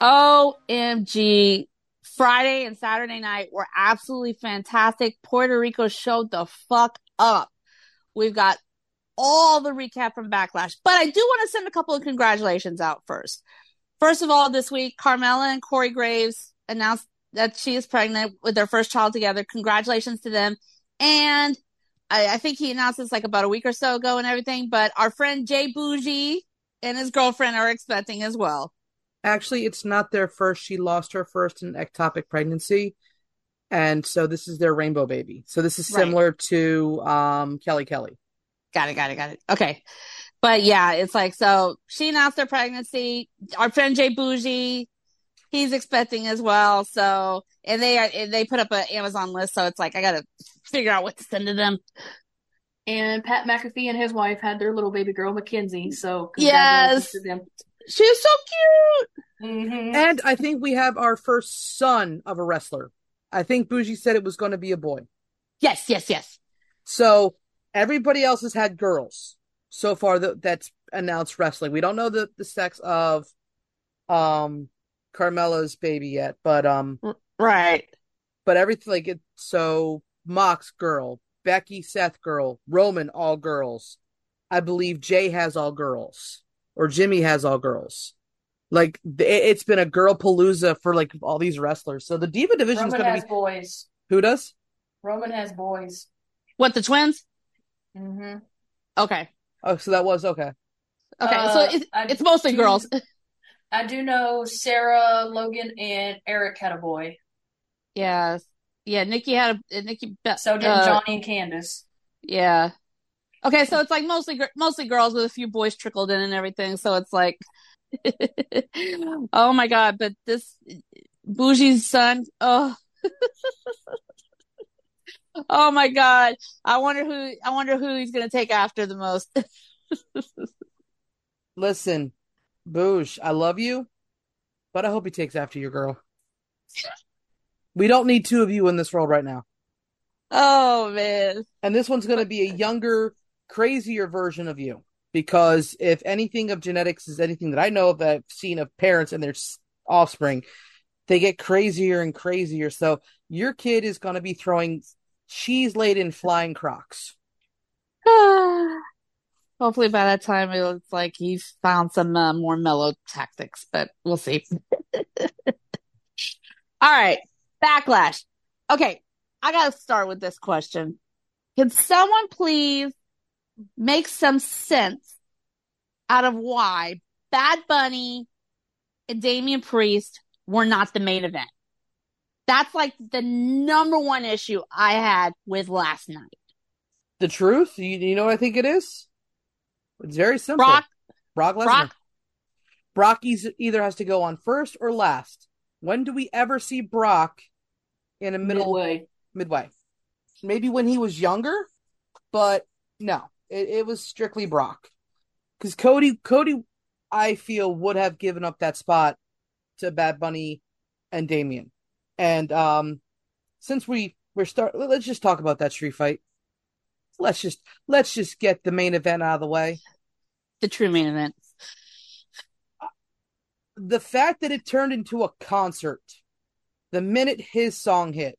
OMG. Friday and Saturday night were absolutely fantastic. Puerto Rico showed the fuck up. We've got all the recap from Backlash, but I do want to send a couple of congratulations out first. First of all, this week, Carmella and Corey Graves announced that she is pregnant with their first child together. Congratulations to them. And I, I think he announced this like about a week or so ago and everything, but our friend Jay Bougie and his girlfriend are expecting as well. Actually, it's not their first. She lost her first in ectopic pregnancy. And so this is their rainbow baby. So this is Right. similar to um Kelly Kelly. Got it, got it, got it. Okay. But yeah, it's like, so she announced her pregnancy. Our friend Jay Bougie, he's expecting as well. So, and they are, and they put up an Amazon list. So it's like, I got to figure out what to send to them. And Pat McAfee and his wife had their little baby girl Mackenzie. So Yes. to them. She's so cute. Mhm. And I think we have our first son of a wrestler. I think Bougie said it was going to be a boy. Yes, yes, yes. So everybody else has had girls so far that that's announced wrestling. We don't know the, the sex of um Carmella's baby yet, but um Right. but everything like it so Mox girl, Becky Seth girl, Roman all girls. I believe Jay has all girls or Jimmy has all girls. Like it, it's been a girl palooza for like all these wrestlers. So the diva division is going to be boys. who does? Roman has boys. What, the twins? hmm Okay. Oh, so that was okay. Okay. Uh, so it's, I it's mostly do- girls. I do know Sarah, Logan, and Eric had a boy. yes. Yeah. Nikki had a, Nikki, So did uh, Johnny and Candice. Yeah. Okay, so it's like mostly mostly girls with a few boys trickled in and everything. So it's like, oh my God! But this Bougie's son, oh, oh my God! I wonder who I wonder who he's gonna take after the most. Listen, Boosh, I love you, but I hope he takes after your girl. We don't need two of you in this world right now. oh man, And this one's going to be a younger, crazier version of you. Because if anything of genetics is anything that I know of that I've seen of parents and their offspring, they get crazier and crazier. So your kid is going to be throwing cheese laden flying crocs. hopefully by that time it looks like he's found some uh, more mellow tactics, but we'll see. All right, backlash. Okay, I gotta start with this question. Can someone please make some sense out of why Bad Bunny and Damian Priest were not the main event? That's like the number one issue I had with last night. The truth, you, you know what I think it is? It's very simple. Brock, Brock Lesnar. Brock, Brock either has to go on first or last. When do we ever see Brock in a middle Midway. midway? Maybe when he was younger, but no, it, it was strictly Brock. Because Cody, Cody, I feel would have given up that spot to Bad Bunny and Damian. And um, since we we're start, let's just talk about that street fight. Let's just let's just get the main event out of the way. the true main event. the fact that it turned into a concert the minute his song hit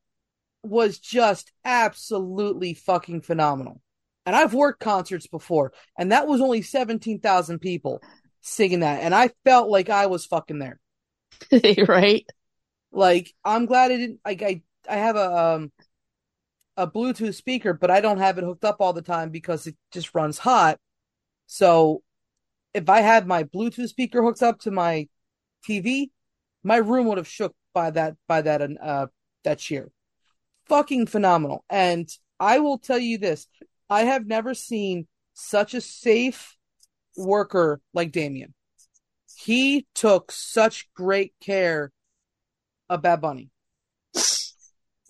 was just absolutely fucking phenomenal. And I've worked concerts before, and that was only 17,000 people. singing that, and I felt like I was fucking there. right? Like I'm glad I didn't. Like I I have a um a Bluetooth speaker, but I don't have it hooked up all the time because it just runs hot. So if I had my Bluetooth speaker hooked up to my TV, my room would have shook by that by that uh that cheer. Fucking phenomenal. And I will tell you this, I have never seen such a safe worker like Damian. He took such great care of Bad Bunny.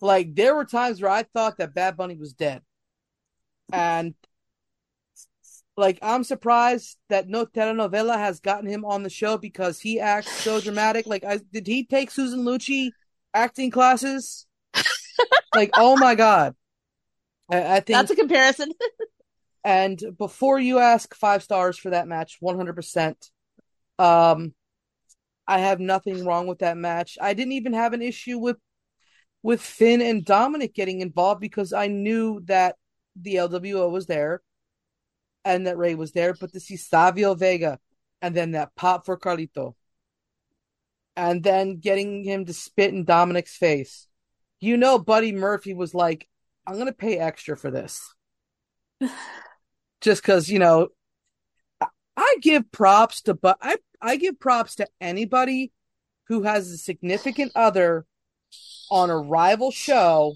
Like there were times where I thought that Bad Bunny was dead. And like I'm surprised that No Telenovela has gotten him on the show because he acts so dramatic. Like I did he take Susan Lucci acting classes? like, oh my god. I, I think That's a comparison. and before you ask five stars for that match, 100%. Um, I have nothing wrong with that match. I didn't even have an issue with with Finn and Dominic getting involved because I knew that the LWO was there and that Rey was there, but to see Savio Vega and then that pop for Carlito and then getting him to spit in Dominic's face. You know, Buddy Murphy was like, I'm going to pay extra for this. Just because, you know, I, I give props to, but I, I give props to anybody who has a significant other on a rival show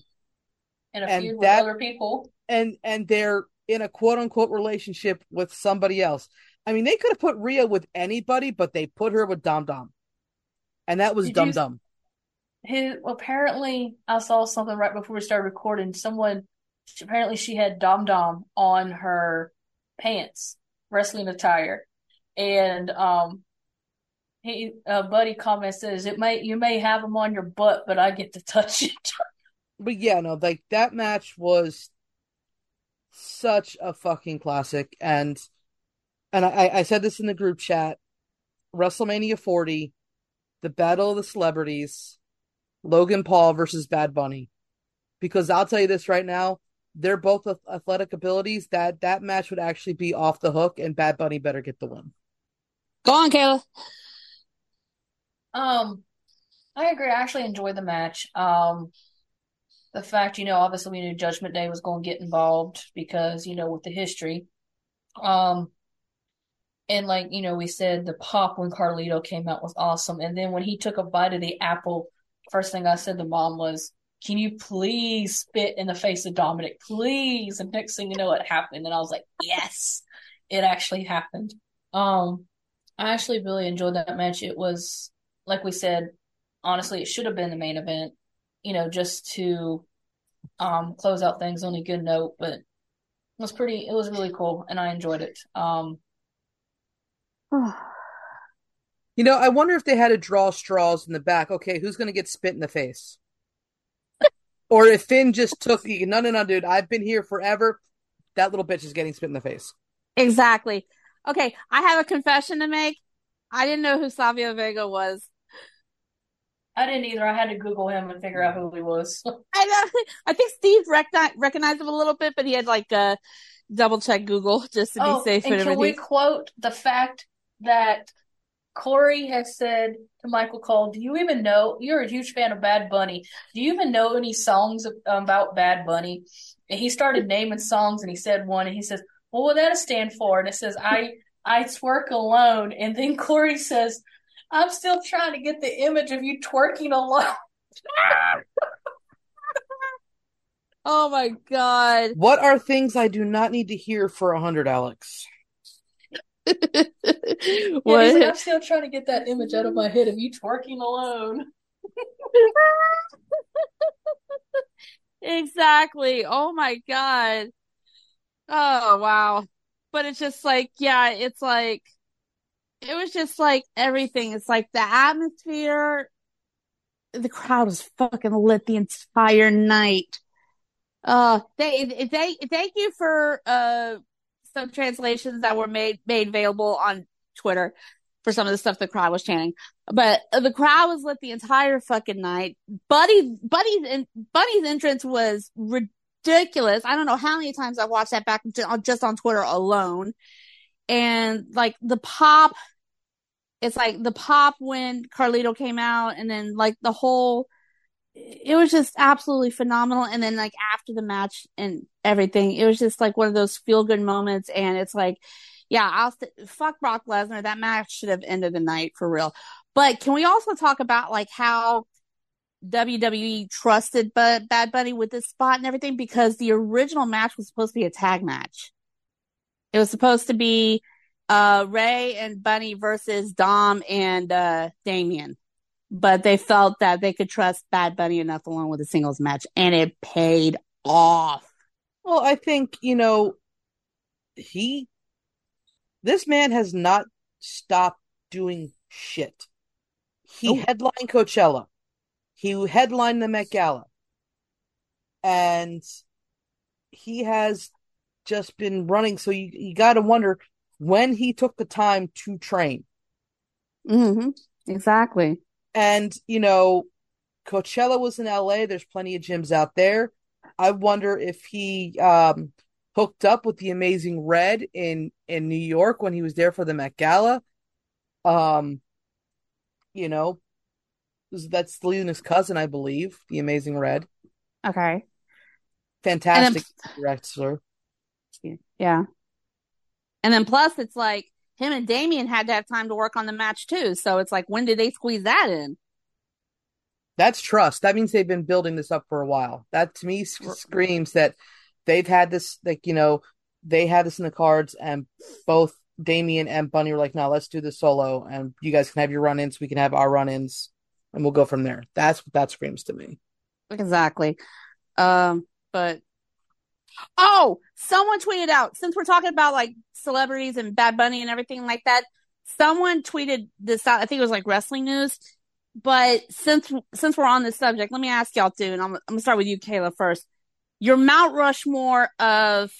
And a And feud that- other people. and and they're in a quote unquote relationship with somebody else. I mean, they could have put Rhea with anybody, but they put her with Dom Dom, and that was Dum Dum. His apparently, I saw something right before we started recording. Someone apparently she had Dom Dom on her pants, wrestling attire, and um, he Buddy comment says it may you may have them on your butt, but I get to touch it. But yeah, no, like that match was such a fucking classic, and and I, I said this in the group chat: WrestleMania 40, the Battle of the Celebrities, Logan Paul versus Bad Bunny. Because I'll tell you this right now, they're both athletic abilities. That that match would actually be off the hook, and Bad Bunny better get the win. Go on, Kayla. Um, I agree. I actually enjoyed the match. Um, the fact, you know, obviously we knew Judgment Day was going to get involved because, you know, with the history. Um, and like, you know, we said the pop when Carlito came out was awesome. And then when he took a bite of the apple, first thing I said to mom was, can you please spit in the face of Dominic, please? And next thing you know, it happened. And I was like, yes, it actually happened. Um, I actually really enjoyed that match. It was, like we said, honestly, it should have been the main event, you know, just to um close out things on a good note, but it was pretty it was really cool and I enjoyed it. Um You know, I wonder if they had to draw straws in the back. Okay, who's going to get spit in the face? or if Finn just took, no, no, no, dude, I've been here forever. That little bitch is getting spit in the face. Exactly. Okay, I have a confession to make. I didn't know who Savio Vega was. I didn't either. I had to Google him and figure out who he was. I know. I think Steve recogni- recognized him a little bit, but he had like a double check Google just to be oh, safe and and can we quote the fact that Corey has said to Michael Cole, "Do you even know you're a huge fan of Bad Bunny? Do you even know any songs about Bad Bunny?" And he started naming songs, and he said one, and he says, "Well, what that stand for?" And it says, "I I twerk alone." And then Corey says, "I'm still trying to get the image of you twerking alone." Oh my god. What are things I do not need to hear for a hundred, Alex? He's like. I'm still trying to get that image out of my head of you twerking alone. exactly. Oh my god. Oh wow. But it's just like, yeah, it's like it was just like everything. It's like the atmosphere. The crowd was fucking lit the entire night. Uh, they, they, thank you for, uh, some translations that were made, made available on Twitter for some of the stuff the crowd was chanting. But the crowd was lit the entire fucking night. Buddy, Buddy's, in, Buddy's entrance was ridiculous. I don't know how many times I've watched that back just on Twitter alone. And like the pop it's like the pop when Carlito came out and then like the whole it was just absolutely phenomenal. And then like after the match and everything it was just like one of those feel good moments. And it's like yeah I'll st- fuck Brock Lesnar. That match should have ended the night for real. But can we also talk about like how WWE trusted but Bad Bunny with this spot and everything? Because the original match was supposed to be a tag match. It was supposed to be uh, Rey and Bunny versus Dom and uh, Damian. But they felt that they could trust Bad Bunny enough along with a singles match, and it paid off. Well, I think, you know, he, this man has not stopped doing shit. He headlined Coachella, he headlined the Met Gala, and he has just been running. So you, you got to wonder when he took the time to train. Mm-hmm. Exactly. And, you know, Coachella was in LA. There's plenty of gyms out there. I wonder if he um, hooked up with the Amazing Red in in New York when he was there for the Met Gala. Um, you know, that's Lena's cousin, I believe, the Amazing Red. Okay. Fantastic wrestler. Yeah. And then plus, it's like him and Damian had to have time to work on the match too. So it's like, when did they squeeze that in? That's trust. That means they've been building this up for a while. That to me sc- screams that they've had this, like, you know, they had this in the cards, and both Damian and Bunny were like, no, let's do this solo, and you guys can have your run ins, we can have our run ins, and we'll go from there. That's what that screams to me. Exactly. Um, but oh, someone tweeted out since we're talking about like celebrities and Bad Bunny and everything like that. Someone tweeted this out. I think it was like wrestling news. But since since we're on this subject, let me ask y'all too, and I'm I'm gonna start with you, Kayla, first. Your Mount Rushmore of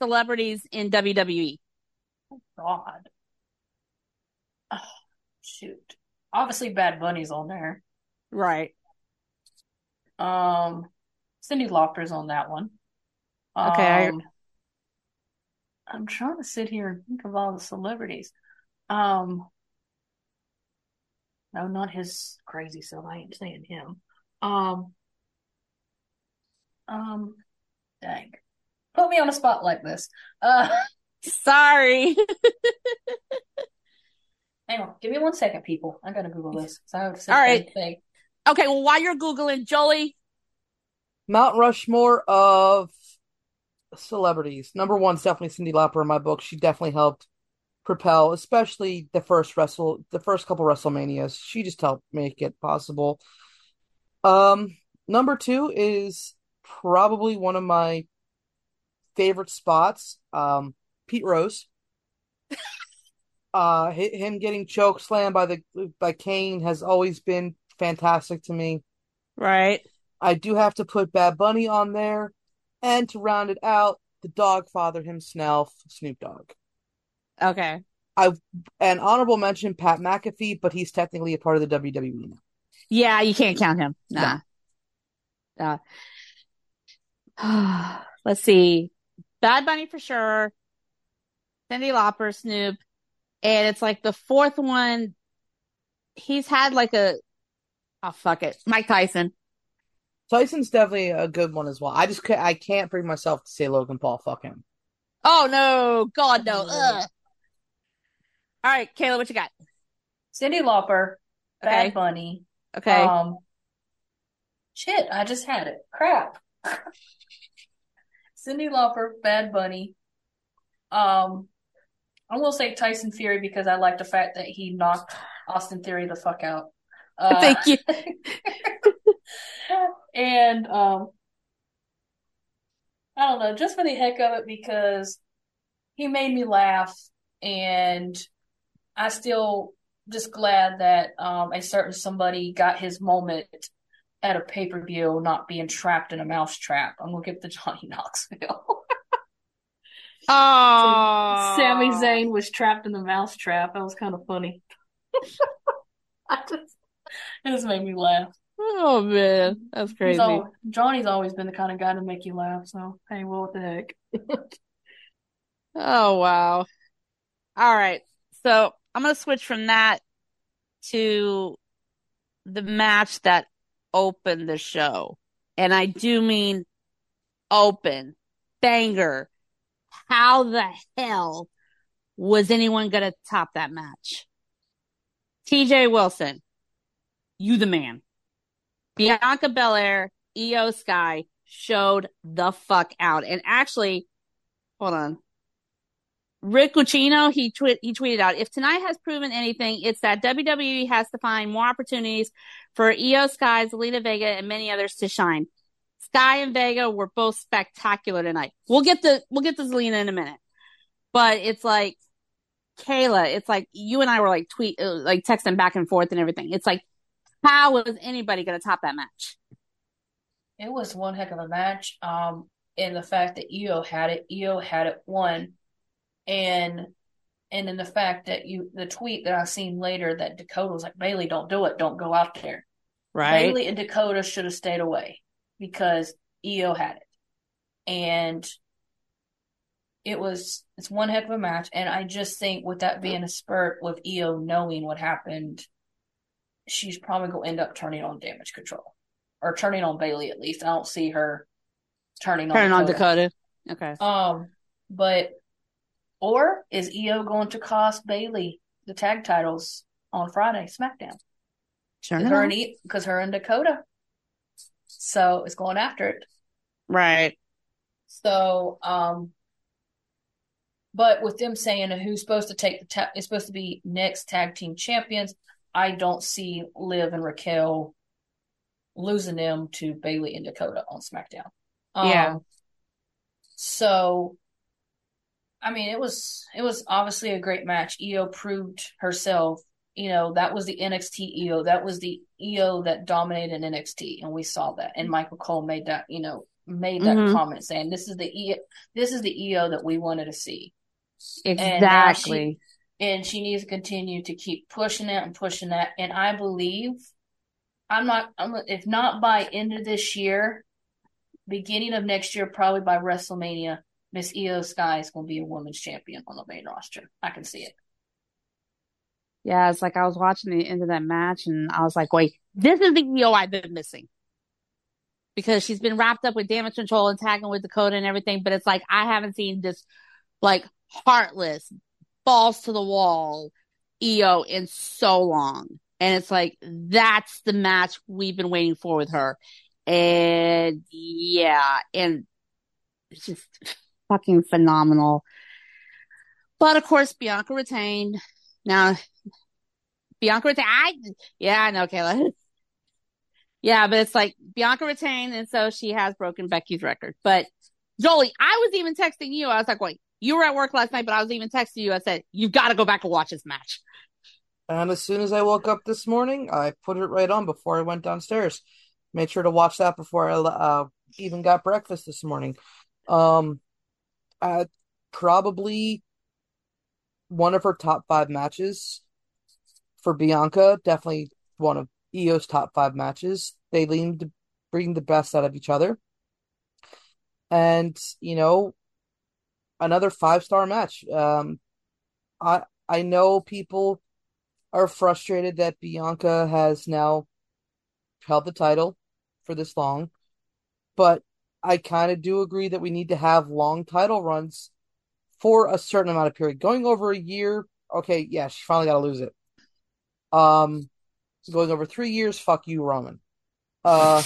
celebrities in. WWE. God. Oh, shoot. Obviously, Bad Bunny's on there. Right. Um, Cyndi Lauper's on that one. Okay, I- Um, I'm trying to sit here and think of all the celebrities. Um, no, not his crazy self. I ain't saying him. Um, um, dang. Put me on a spot like this. Uh, Sorry. hang on. Give me one second, people. I gotta Google this. So I have to sit All there right. and think. okay, well while you're Googling, Jolie, Mount Rushmore of celebrities. Number one is definitely Cyndi Lauper in my book. She definitely helped propel, especially the first wrestle, the first couple WrestleManias. She just helped make it possible. Um, number two is probably one of my favorite spots. Um, Pete Rose. Uh, him getting choke slammed by the by Kane has always been fantastic to me. right? I do have to put Bad Bunny on there, and to round it out, the dog father himself, Snoop Dogg. Okay. I an honorable mention, Pat McAfee, but he's technically a part of the WWE now. Yeah, you can't count him. Nah. Uh, let's see. Bad Bunny for sure. Cyndi Lauper, Snoop. And it's like the fourth one. He's had like a, oh, fuck it. Mike Tyson. Tyson's definitely a good one as well. I just ca- I can't bring myself to say Logan Paul. Fuck him. Oh, no. God, no. Ugh. All right, Kayla, what you got? Cyndi Lauper, Bad Bunny. Okay. Um, shit, I just had it. Crap. Cyndi Lauper, Bad Bunny. Um, I will say Tyson Fury because I like the fact that he knocked Austin Theory the fuck out. Uh, Thank you. and um, I don't know, just for the heck of it, because he made me laugh, and I still just glad that um, a certain somebody got his moment at a pay per view, not being trapped in a mouse trap. I'm gonna get the Johnny Knoxville. Oh. Sami Zayn was trapped in the mouse trap. That was kind of funny. I just, it just made me laugh. Oh, man. That's crazy. al- Johnny's always been the kind of guy to make you laugh. So hey, well, what the heck? Oh, wow. All right. So I'm gonna switch from that to the match that opened the show. And I do mean open, banger. How the hell was anyone going to top that match? TJ Wilson, you the man. Bianca Belair, Iyo Sky showed the fuck out. And actually, hold on. Rick Ucchino, he he tweeted out, if tonight has proven anything, it's that WWE has to find more opportunities for Iyo Sky, Zelina Vega, and many others to shine. Sky and Vega were both spectacular tonight. We'll get the, we'll get to Zelina in a minute, but it's like, Kayla, it's like you and I were like tweet, uh, like texting back and forth and everything. It's like, how was anybody going to top that match? It was one heck of a match. Um, and the fact that Io had it, Io had it won and and in the fact that you the tweet that I seen later that Dakota was like Bayley, don't do it, don't go out there. Right. Bayley and Dakota should have stayed away because Io had it, and it was it's one heck of a match. And I just think with that being a spurt with Io knowing what happened, she's probably gonna end up turning on damage control or turning on Bayley at least. I don't see her turning on Turn on Dakota. Dakota. Okay. Um, but or is Io going to cost Bayley the tag titles on Friday SmackDown? Because her, and E- 'cause her and Dakota. So it's going after it. Right. So, um, but with them saying who's supposed to take the ta- it's supposed to be next tag team champions, I don't see Liv and Raquel losing them to Bayley and Dakota on SmackDown. Um, Yeah. So, I mean, it was it was obviously a great match. Io proved herself. You know, that was the NXT Io. That was the Io that dominated NXT, and we saw that. And Michael Cole made that, you know, made that Mhm. comment saying, "This is the Io. this is the Io that we wanted to see." Exactly. And she needs to continue to keep pushing it and pushing that. And I believe, I'm not, if not by end of this year, beginning of next year, probably by WrestleMania, Miss Io Sky is going to be a women's champion on the main roster. I can see it. Yeah, it's like I was watching the end of that match and I was like, wait, this is the Io I've been missing. Because she's been wrapped up with damage control and tagging with Dakota and everything, but it's like I haven't seen this like heartless, balls to the wall Io in so long. And it's like that's the match we've been waiting for with her. And yeah, and it's just fucking phenomenal. But of course, Bianca retained. Now, Bianca retained. I, yeah, I know, Kayla. yeah, but it's like Bianca retained, and so she has broken Becky's record. But Jolie, I was even texting you. I was like, wait, you were at work last night, but I was even texting you. I said, you've got to go back and watch this match. And as soon as I woke up this morning, I put it right on before I went downstairs. Made sure to watch that before I uh, even got breakfast this morning. Um, uh, probably one of her top five matches for Bianca. Definitely one of Io's top five matches. They lean to bring the best out of each other. And, you know, another five star match. Um, I I know people are frustrated that Bianca has now held the title for this long, but I kind of do agree that we need to have long title runs for a certain amount of period. Going over a year, okay, yeah, she finally got to lose it. Um, going over three years, fuck you, Roman. Uh,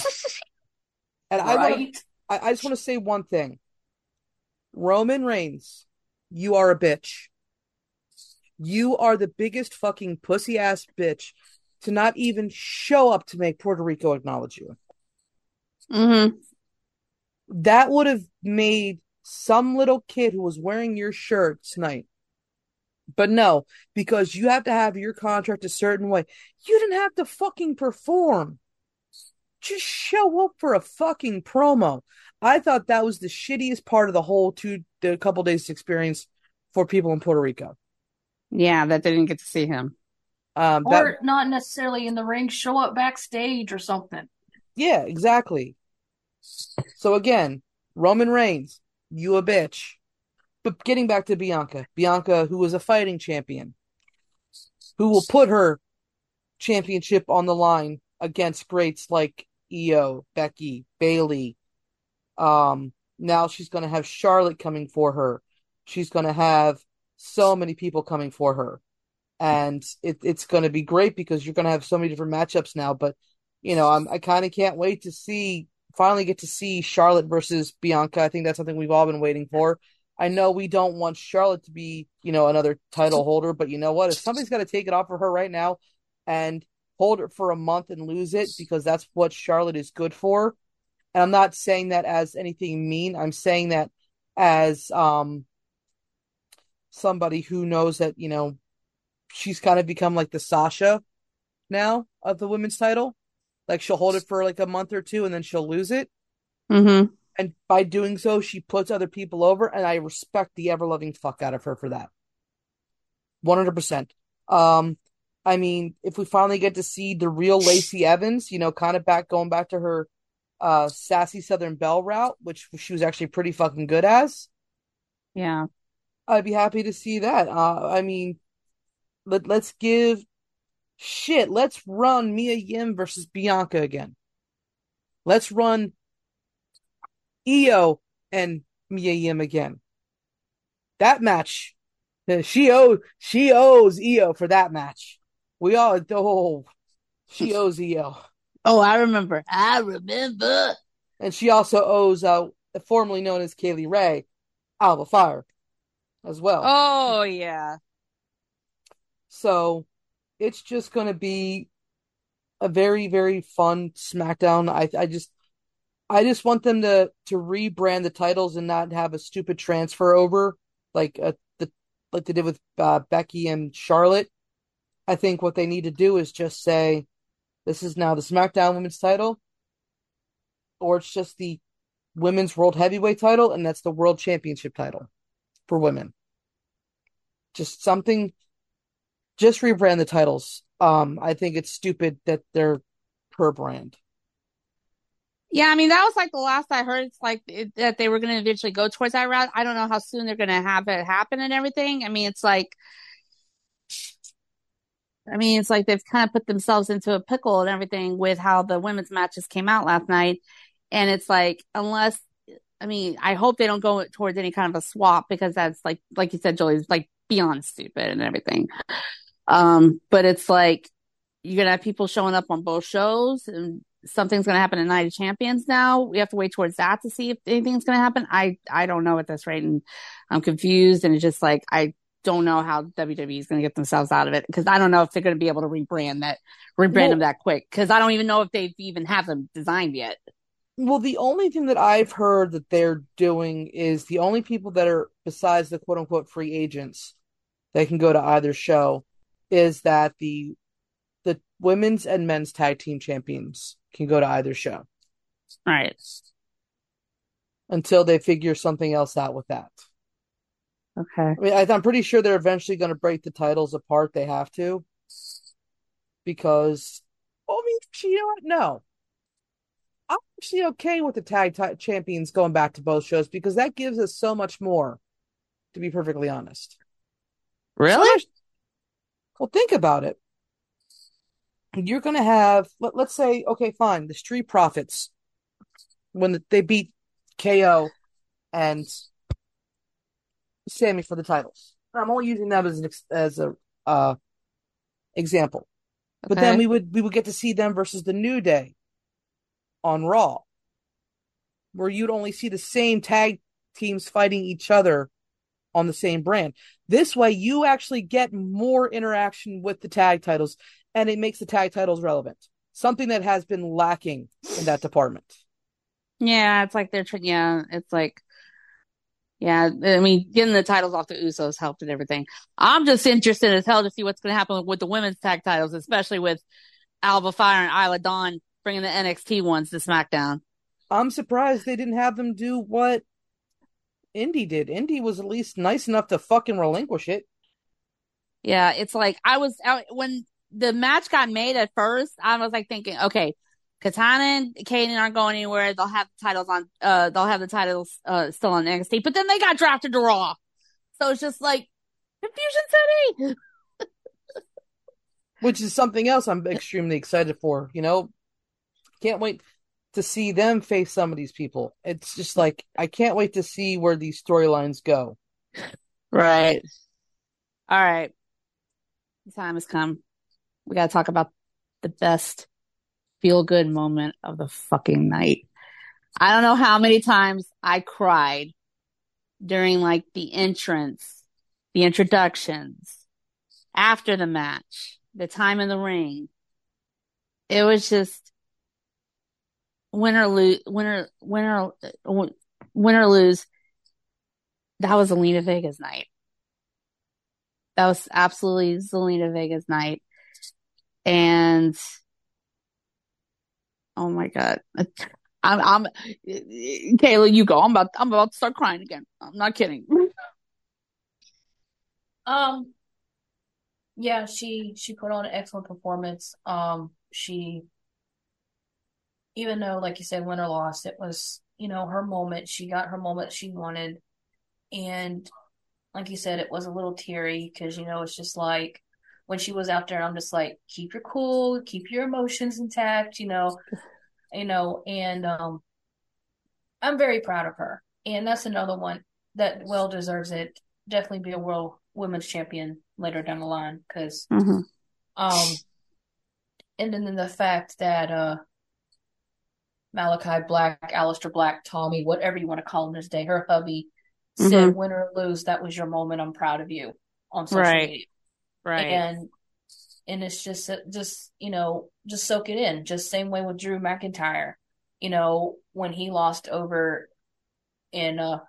and I want right? I, I just want to say one thing. Roman Reigns, you are a bitch. You are the biggest fucking pussy ass bitch to not even show up to make Puerto Rico acknowledge you. Mm-hmm. That would have made some little kid who was wearing your shirt tonight. But no, because you have to have your contract a certain way. You didn't have to fucking perform. Just show up for a fucking promo. I thought that was the shittiest part of the whole two the couple days experience for people in Puerto Rico. Yeah, that they didn't get to see him. Um, that Or not necessarily in the ring, show up backstage or something. yeah, exactly. So again, Roman Reigns, you a bitch. But getting back to Bianca, Bianca, who was a fighting champion, who will put her championship on the line against greats like Io, Becky, Bayley. Um, now she's going to have Charlotte coming for her. She's going to have so many people coming for her. And it, it's going to be great because you're going to have so many different matchups now. But, you know, I'm, I kind of can't wait to see, finally get to see Charlotte versus Bianca. I think that's something we've all been waiting for. I know we don't want Charlotte to be, you know, another title holder, but you know what? If somebody's got to take it off of her right now and hold it for a month and lose it because that's what Charlotte is good for. And I'm not saying that as anything mean. I'm saying that as um somebody who knows that, you know, she's kind of become like the Sasha now of the women's title. Like she'll hold it for like a month or two and then she'll lose it. Mm-hmm. And by doing so, she puts other people over, and I respect the ever loving fuck out of her for that. 100%. Um, I mean, if we finally get to see the real Lacey Evans, you know, kind of back going back to her uh sassy Southern Belle route, which she was actually pretty fucking good as. Yeah. I'd be happy to see that. Uh I mean, let let's give shit, let's run Mia Yim versus Bianca again. Let's run Io and Mia Yim again. That match, she owes she owes Io for that match. We all oh, she owes Io, Oh, I remember. I remember. and she also owes uh formerly known as Kay Lee Ray, Alba Fyre, as well. Oh yeah. So it's just going to be a very very fun SmackDown. I I just I just want them to to rebrand the titles and not have a stupid transfer over like uh, the like they did with uh, Becky and Charlotte. I think what they need to do is just say this is now the SmackDown Women's title, or it's just the Women's World Heavyweight title, and that's the World Championship title for women. Just something. Just rebrand the titles. Um, I think it's stupid that they're per brand. Yeah, I mean that was like the last I heard. It's like it, that they were going to eventually go towards that route. I don't know how soon they're going to have it happen and everything. I mean, it's like, I mean, it's like they've kind of put themselves into a pickle and everything with how the women's matches came out last night, and it's like unless, I mean, I hope they don't go towards any kind of a swap because that's like, like you said, Jolie, is like beyond stupid and everything. Um, but it's like you're gonna have people showing up on both shows and something's going to happen in Night of Champions now. We have to wait towards that to see if anything's going to happen. I, I don't know at this rate and I'm confused and it's just like, I don't know how WWE is going to get themselves out of it because I don't know if they're going to be able to rebrand that, rebrand Well- them that quick because I don't even know if they've even have them designed yet. Well, the only thing that I've heard that they're doing is the only people that are besides the quote unquote free agents that can go to either show is that the the women's and men's tag team champions can go to either show Right. until they figure something else out with that. Okay. I mean, I, I'm pretty sure they're eventually going to break the titles apart. They have to because, well, I mean, you know what? No, I'm actually okay with the tag ti champions going back to both shows because that gives us so much more. To be perfectly honest, Really? much- well, think about it. You're going to have, let, let's say, okay, fine, the Street Profits when they beat KO and Sami for the titles. I'm only using that as an as a uh example. But then we would we would get to see them versus the New Day on Raw, where you'd only see the same tag teams fighting each other on the same brand. This way, you actually get more interaction with the tag titles, and it makes the tag titles relevant. Something that has been lacking in that department. Yeah, it's like they're tr- yeah, it's like yeah, I mean, getting the titles off the Usos helped and everything. I'm just interested as hell to see what's going to happen with the women's tag titles, especially with Alba Fyre and Isla Dawn bringing the NXT ones to SmackDown. I'm surprised they didn't have them do what Indi did. Indi was at least nice enough to fucking relinquish it. Yeah, it's like I was out when the match got made at first. I was like thinking, okay, Katana and Kayden aren't going anywhere. They'll have the titles on. Uh, they'll have the titles uh still on NXT. But then they got drafted to Raw, so it's just like confusion city. which is something else I'm extremely excited for. You know, can't wait to see them face some of these people. It's just like I can't wait to see where these storylines go. Right. All right. The time has come. We got to talk about the best feel good moment of the fucking night. I don't know how many times I cried during like the entrance, the introductions, after the match, the time in the ring. It was just win or lose, win or, win or, uh, lose. That was Zelina Vega's night. That was absolutely Zelina Vega's night. And oh my God. I'm, I'm, Kayla, you go. I'm about, I'm about to start crying again. I'm not kidding. Um, yeah, she she put on an excellent performance. Um, she, even though, like you said, win or lost, it was you know her moment. She got her moment she wanted, and like you said, it was a little teary because you know it's just like when she was out there, I'm just like, keep your cool, keep your emotions intact, you know, you know, and um, I'm very proud of her, and that's another one that well deserves it. Definitely be a world women's champion later down the line because, mm-hmm. um, and then the fact that uh, Malakai Black, Aleister Black, Tommy, whatever you want to call him this day, her hubby mm-hmm. said, "Win or lose, that was your moment. I'm proud of you." On social right. media, right, and and it's just just you know just soak it in. Just same way with drew mcintyre. You know when he lost over in uh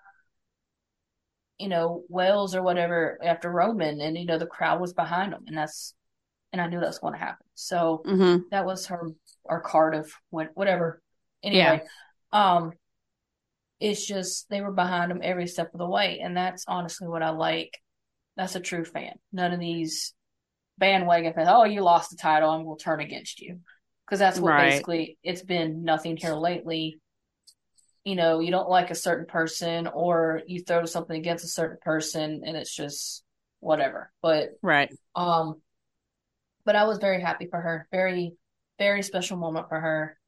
you know wales or whatever after roman and you know the crowd was behind him. And that's and i knew that was going to happen. So mm-hmm. that was her our card of what whatever. Anyway yeah. um it's just they were behind him every step of the way. And that's honestly what i like that's a true fan none of these bandwagon thing. Oh, you lost the title, and we'll turn against you because that's what right. basically it's been. Nothing here lately. You know, you don't like a certain person, or you throw something against a certain person, and it's just whatever. But right, um, but I was very happy for her. Very, very special moment for her.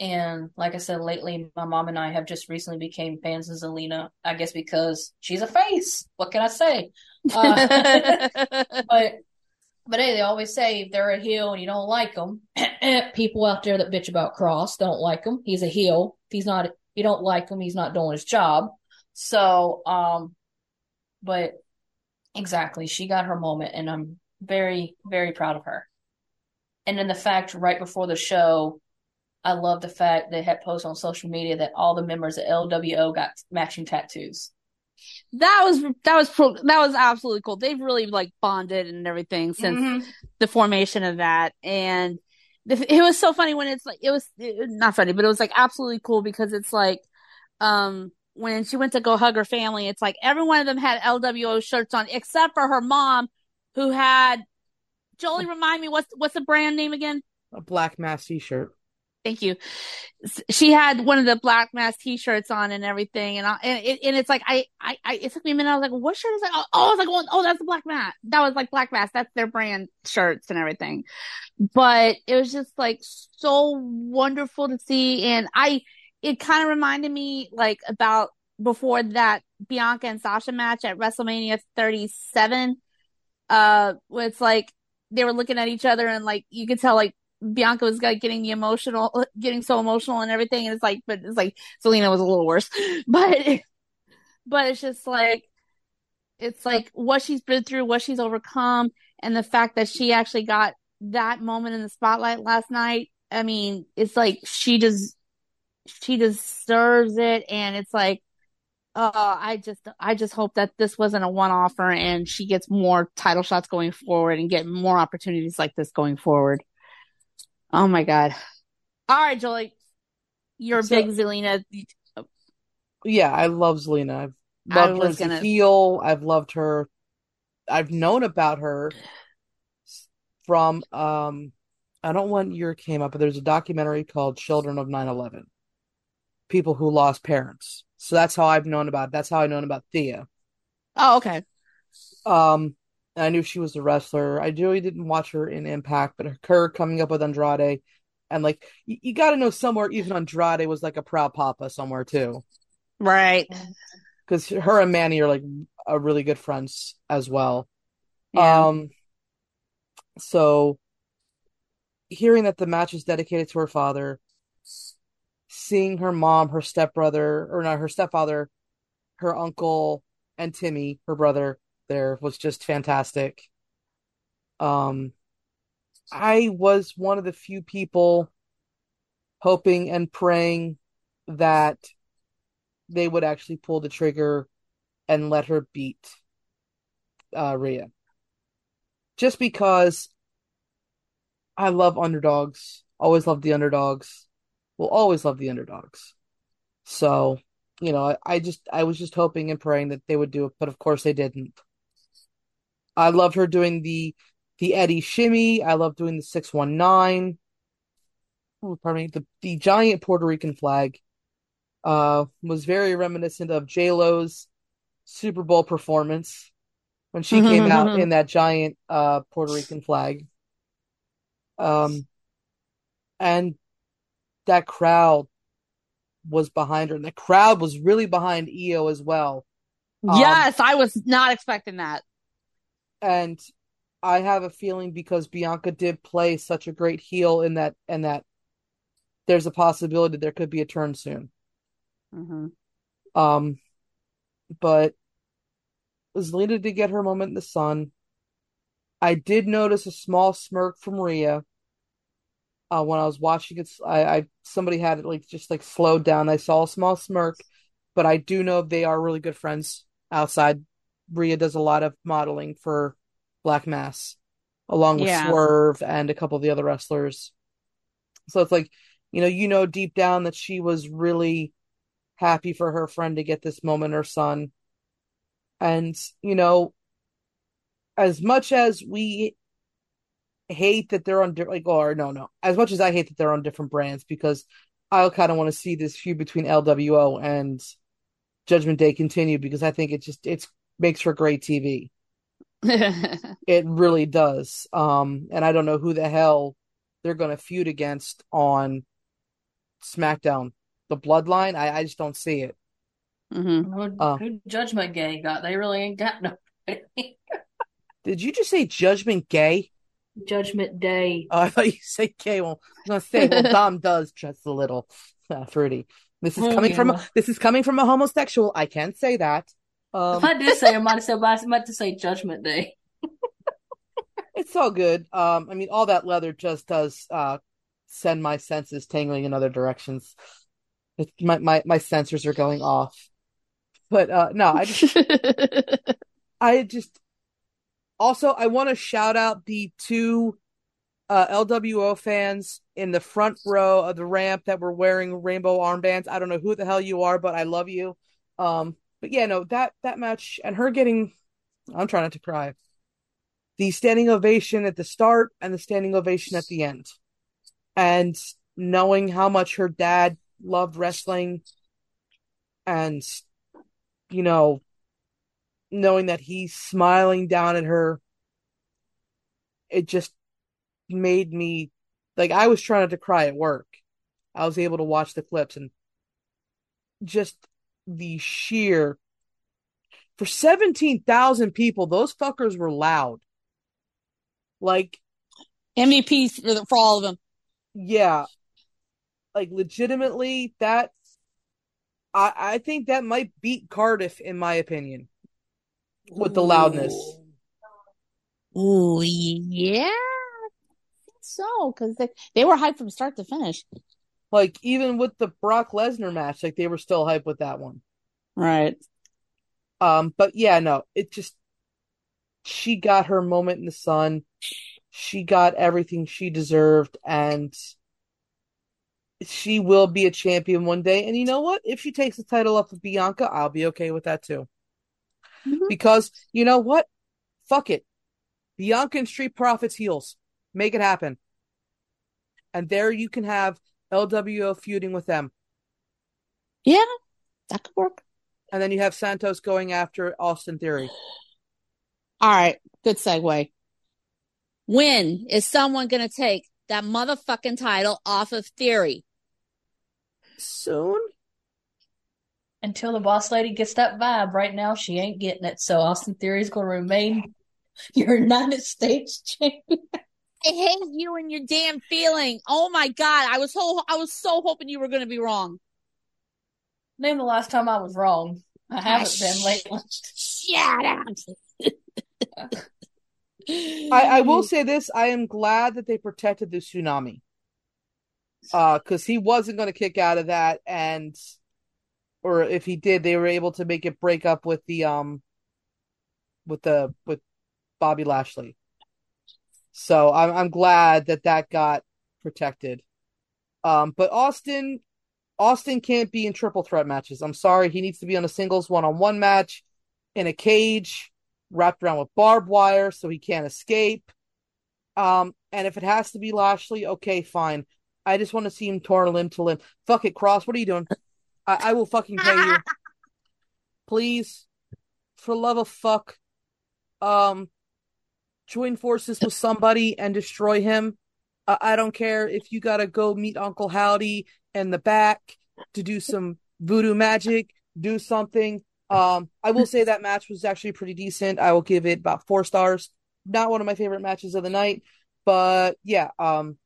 And like I said, lately, my mom and I have just recently became fans of Zelina. I guess because she's a face. What can I say? Uh, but but hey, they always say if they're a heel and you don't like them, people out there that bitch about Kross don't like him. He's a heel. If he's not, you don't like him, he's not doing his job. So, um, but exactly, she got her moment, and I'm very, very proud of her. And then the fact right before the show, I love the fact they had posted on social media that all the members of LWO got matching tattoos that was that was pro- that was absolutely cool. They've really like bonded and everything since mm-hmm. the formation of that, and it was so funny when it's like it was it, not funny, but it was like absolutely cool because it's like um when she went to go hug her family, it's like every one of them had LWO shirts on except for her mom, who had Jolie. Remind me what's what's the brand name again? A black mass T-shirt. Thank you. She had one of the black mass t-shirts on and everything. And, I, and, it, and it's like, I, I, I, it took me a minute. I was like, what shirt is that? Oh, I was like, oh, oh, that's the black mass. That was like black mass. That's their brand shirts and everything. But it was just like so wonderful to see. And I, it kind of reminded me like about before that Bianca and Sasha match at WrestleMania 37. Uh, it's like, they were looking at each other and like, you could tell like Bianca was like getting the emotional, getting so emotional and everything. And it's like, but it's like Zelina was a little worse, but, but it's just like, it's like what she's been through, what she's overcome, and the fact that she actually got that moment in the spotlight last night. I mean, it's like she just, she deserves it. And it's like, uh, I just, I just hope that this wasn't a one offer and she gets more title shots going forward and get more opportunities like this going forward. Oh my god! All right, Jolie, you're a so, big Zelina. Yeah, I love Zelina. I've loved her as gonna... a heel. I've loved her. I've known about her from um I don't want when year came up, but there's a documentary called Children of 9/11. People who lost parents. So that's how I've known about. It. That's how I known about Thea. Oh, okay. Um, I knew she was a wrestler. I really didn't watch her in Impact, but her coming up with Andrade, and like you, you got to know somewhere even Andrade was like a proud papa somewhere too, Right. because her and Manny are like a really good friends as well. Yeah. Um, so hearing that the match is dedicated to her father, seeing her mom, her stepbrother, or not her stepfather, her uncle, and Timmy, her brother, there was just fantastic. Um, I was one of the few people hoping and praying that they would actually pull the trigger and let her beat uh, Rhea. Just because I love underdogs, always love the underdogs, will always love the underdogs. So, you know, I, I just I was just hoping and praying that they would do it, but of course they didn't. I loved her doing the the Eddie shimmy. I love doing the six one nine. Pardon me. The the giant Puerto Rican flag uh was very reminiscent of J Lo's Super Bowl performance when she came out in that giant uh Puerto Rican flag. Um, and that crowd was behind her, and the crowd was really behind Io as well. Um, yes, I was not expecting that. And I have a feeling because Bianca did play such a great heel in that, and that there's a possibility there could be a turn soon. hmm Um, but Zelina did get her moment in the sun. I did notice a small smirk from Rhea uh, when I was watching it. I, I somebody had it like just like slowed down. I saw a small smirk, but I do know they are really good friends outside. Rhea does a lot of modeling for Black Mass, along with Yeah. Swerve and a couple of the other wrestlers. So it's like, you know, you know deep down that she was really happy for her friend to get this moment, her son. And, you know, as much as we hate that they're on different, like, or no, no, as much as I hate that they're on different brands because I kind of want to see this feud between LWO and Judgment Day continue because I think it just it's makes for great TV. It really does. Um, and I don't know who the hell they're going to feud against on SmackDown. The Bloodline, I, I just don't see it. Mm-hmm. Who, Uh. who Judgment Gang got? They really ain't got no Did you just say Judgment Gay? Judgment Day. Oh, I thought you said gay. Well, I was gonna say, well, Dom does just a little uh, fruity. This is Oh, coming from a, this is coming from a homosexual. I can't say that. Um, if I did say, I might have said, I meant to say Judgment Day. it's all good. Um, I mean, all that leather just does uh send my senses tingling in other directions. It, my my my sensors are going off. But uh, no, I just I just also I want to shout out the two uh, LWO fans in the front row of the ramp that were wearing rainbow armbands. I don't know who the hell you are, but I love you. Um, but yeah, no, that that match and her getting I'm trying not to cry. The standing ovation at the start and the standing ovation at the end. And knowing how much her dad loved wrestling and you know knowing that he's smiling down at her it just made me like I was trying not to cry at work. I was able to watch the clips and just the sheer for 17,000 people, those fuckers were loud. Like, MVPs for, the, for all of them. yeah. Like legitimately that I I think that might beat Cardiff in my opinion with the loudness. Ooh, yeah. So, because they, they were hyped from start to finish. Like even with the Brock Lesnar match, like they were still hyped with that one. Right. Um, but yeah, no, it just she got her moment in the sun. She got everything she deserved, and she will be a champion one day. And you know what? If she takes the title up with Bianca, I'll be okay with that too. Mhm. Because you know what? Fuck it. Bianca and Street Profits heels. Make it happen. And there you can have LWO feuding with them. Yeah, that could work. And then you have Santos going after Austin Theory. All right, good segue. When is someone going to take that motherfucking title off of Theory? Soon. Until the boss lady gets that vibe, right now she ain't getting it. So Austin Theory is going to remain your United States champion. I hate you and your damn feeling. Oh my god, I was so I was so hoping you were going to be wrong. Name the last time I was wrong. I haven't Ah, been lately. Shut up. I, I will say this: I am glad that they protected the tsunami, uh, because he wasn't going to kick out of that, and or if he did, they were able to make it break up with the um, with the with Bobby Lashley. So I'm I'm glad that that got protected. Um, but Austin, Austin can't be in triple threat matches. I'm sorry, he needs to be on a singles one on one match in a cage wrapped around with barbed wire so he can't escape. Um, and if it has to be Lashley, okay, fine. I just want to see him torn limb to limb. Fuck it, Kross. What are you doing? I, I will fucking pay you. Please, for love of fuck, um, join forces with somebody and destroy him. I, I don't care if you gotta go meet Uncle Howdy in the back to do some voodoo magic. Do something. Um, I will say that match was actually pretty decent. I will give it about four stars. Not one of my favorite matches of the night, but yeah, um,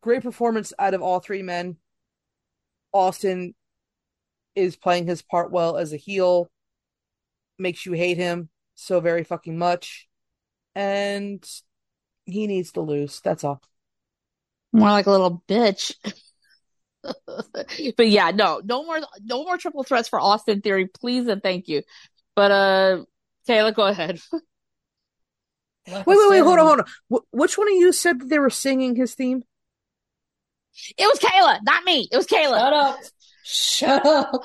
great performance out of all three men. Austin is playing his part well as a heel, makes you hate him so very fucking much, and he needs to lose. That's all. More like a little bitch. but yeah, no, no more, no more triple threats for Austin Theory, please and thank you. But uh, Kayla, go ahead. Like Wait, wait, wait, hold on, hold on. Wh- which one of you said that they were singing his theme? It was Kayla, not me. It was Kayla. Shut up. Shut up.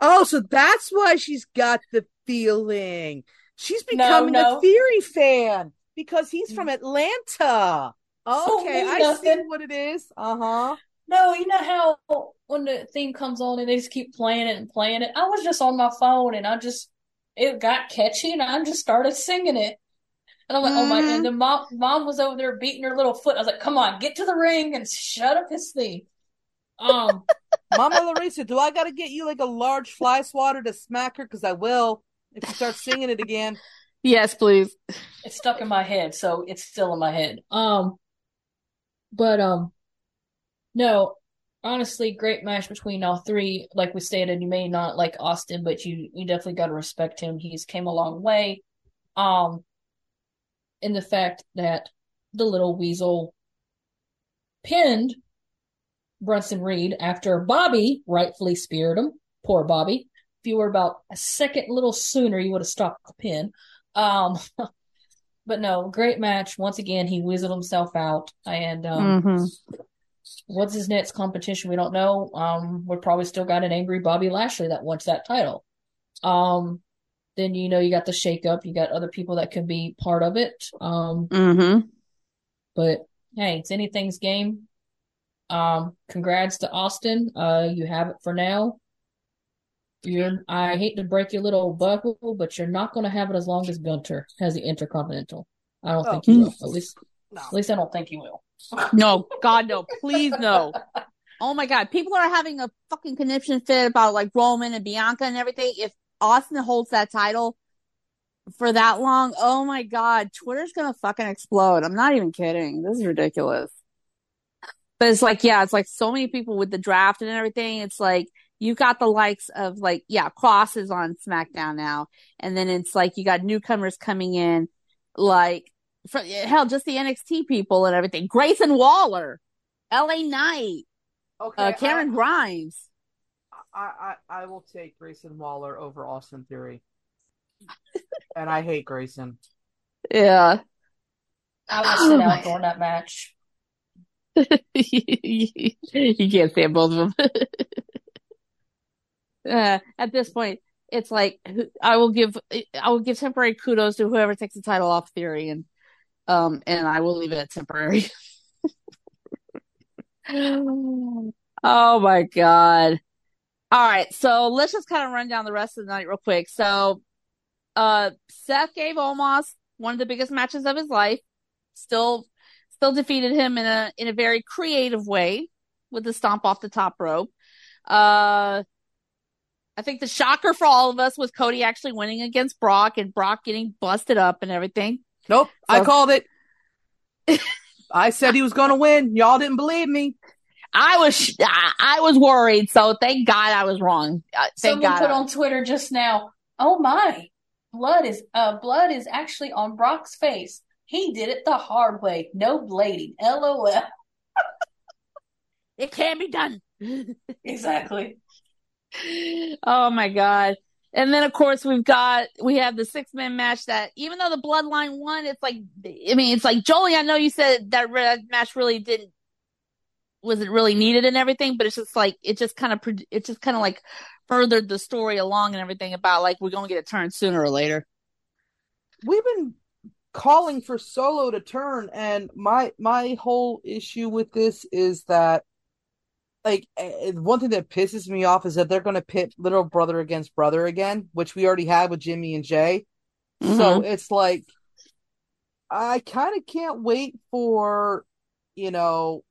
Oh, so that's why she's got the feeling. She's becoming no. a Theory fan because he's from Atlanta. Okay, I see what it is. Uh huh. No, you know how when the theme comes on and they just keep playing it and playing it. I was just on my phone and I just it got catchy and I just started singing it. And I'm like, oh my! Mhm. And the mom, mom was over there beating her little foot. I was like, come on, get to the ring and shut up his theme. Um, Mama Larissa, do I got to get you like a large fly swatter to smack her? Because I will if you start singing it again. Yes, please. it's stuck in my head, so it's still in my head. Um, but um, no, honestly, great match between all three. Like we stated, you may not like Austin, but you you definitely got to respect him. He's came a long way. Um, in the fact that the little weasel pinned Bronson Reed after Bobby rightfully speared him. Poor Bobby. If you were about a second little sooner, you would have stopped the pin. Um, but no, great match. Once again, he whistled himself out. And um, Mhm. what's his next competition? We don't know. Um, we're probably still got an angry Bobby Lashley that wants that title. Um, then you know you got the shakeup. You got other people that can be part of it. Um, Mhm. but hey, it's anything's game. Um, congrats to Austin. Uh, you have it for now. You're, I hate to break your little buckle, but you're not going to have it as long as Gunther has the Intercontinental. I don't Oh. think you will. At least, No. at least I don't think you will. No, God, no, please, no. Oh my God, people are having a fucking conniption fit about like Roman and Bianca and everything. If Austin holds that title for that long, oh my God, Twitter's gonna fucking explode. I'm not even kidding. This is ridiculous. But it's like, yeah, it's like so many people with the draft and everything. It's like you got the likes of like, yeah, Kross is on SmackDown now, and then it's like you got newcomers coming in, like for, hell, just the NXT people and everything. Grayson Waller, LA Knight, Okay, uh, Cameron Grimes. I, I, I will take Grayson Waller over Austin Theory. and I hate Grayson. Yeah. I will sit out during that match. you can't stand both of them. uh, at this point, it's like I will give I will give temporary kudos to whoever takes the title off Theory, and um, and I will leave it at temporary. oh my god! All right, so let's just kind of run down the rest of the night real quick. So Uh, Seth gave Omos one of the biggest matches of his life. Still, still defeated him in a in a very creative way with the stomp off the top rope. Uh, I think the shocker for all of us was Cody actually winning against Brock and Brock getting busted up and everything. Nope, So- I called it. I said he was going to win. Y'all didn't believe me. I was I I was worried, so thank God I was wrong. Uh, Thank Someone God. put I- on Twitter just now, "Oh my, blood is uh blood is actually on Brock's face. He did it the hard way. No blading. LOL." it can be done. Exactly. Oh my god. And then of course we've got we have the six man match that even though the bloodline won, it's like I mean it's like Jolie, I know you said that re- match really didn't wasn't really needed and everything, but it's just like it just kind of it just kind of like furthered the story along and everything about like we're gonna get a turn sooner or later. We've been calling for Solo to turn, and my my whole issue with this is that, like, one thing that pisses me off is that they're going to pit little brother against brother again, which we already had with Jimmy and Jey. So mm-hmm. it's like, I kind of can't wait for, you know,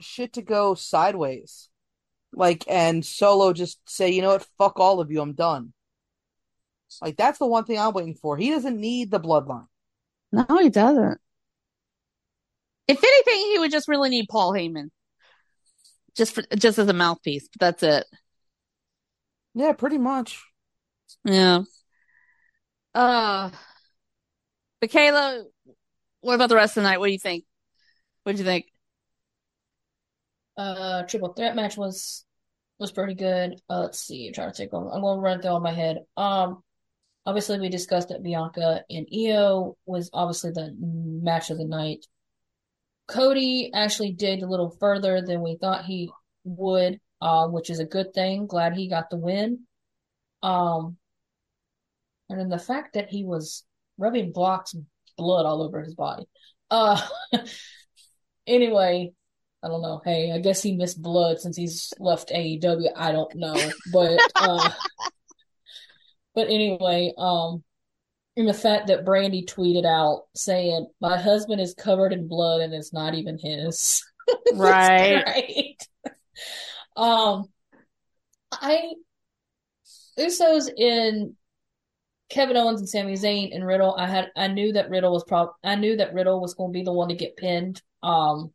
shit to go sideways. Like, and Solo just say, you know what, fuck all of you, I'm done. Like, that's the one thing I'm waiting for. He doesn't need the bloodline. No, he doesn't. If anything, he would just really need Paul Heyman. Just for just as a mouthpiece, but that's it. Yeah, pretty much. Yeah. Uh Michaela, what about the rest of the night? What do you think? What do you think? Uh, triple threat match was was pretty good. Uh, let's see. I'm trying to take. I'm going to run through all my head. Um, obviously we discussed that Bianca and Io was obviously the match of the night. Cody actually did a little further than we thought he would, uh, which is a good thing. Glad he got the win. Um, and then the fact that he was rubbing Brock's blood all over his body. Uh, anyway, I don't know. Hey, I guess he missed blood since he's left AEW. I don't know, but uh, but anyway, um, and the fact that Brandi tweeted out saying, "My husband is covered in blood and it's not even his." It's Right. um, I Usos in Kevin Owens and Sami Zayn and Riddle. I had I knew that Riddle was prob I knew that Riddle was going to be the one to get pinned. Um,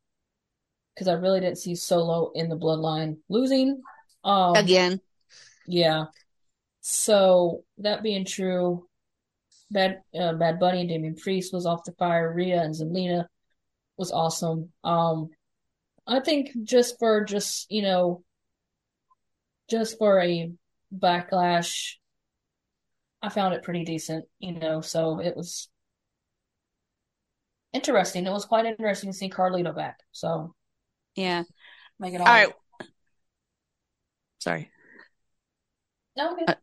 because I really didn't see Solo in the Bloodline losing. Um, Again. yeah. So that being true, Bad uh, Bad Bunny and Damian Priest was off the fire. Rhea and Zelina was awesome. Um, I think just for just you know, just for a backlash, I found it pretty decent. You know, so it was interesting. It was quite interesting to see Carlito back. So Yeah. make it All all. right. Sorry. No, good. Uh,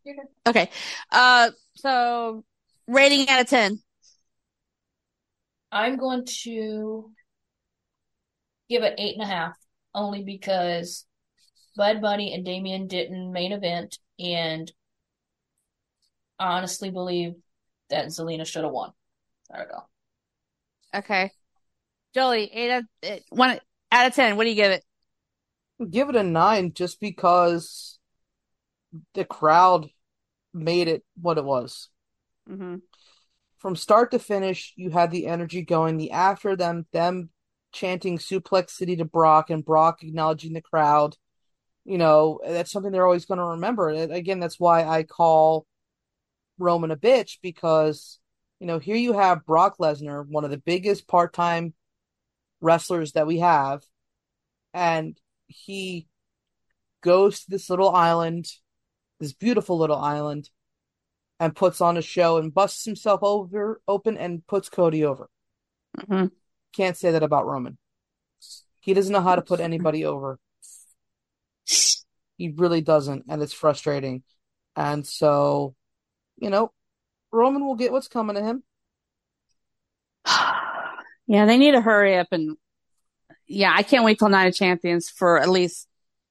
Okay. Uh so rating out of 10. I'm going to give it eight and a half, only because Bud Bunny and Damian didn't main event, and I honestly believe that Zelina should have won. There we go. Okay. Jolie, 8 out, eh, 1 out of 10. What do you give it? Give it a nine just because the crowd made it what it was. Mm-hmm. From start to finish, you had the energy going. The after them, them chanting Suplex City to Brock and Brock acknowledging the crowd. You know, that's something they're always going to remember. And Again, that's why I call Roman a bitch because, you know, here you have Brock Lesnar, one of the biggest part time wrestlers that we have, and he goes to this little island, this beautiful little island, and puts on a show and busts himself over open and puts Cody over. Mm-hmm. Can't say that about Roman. He doesn't know how to put anybody over. He really doesn't, and it's frustrating. And so, you know, Roman will get what's coming to him. Yeah, they need to hurry up and yeah, I can't wait till Night of Champions for at least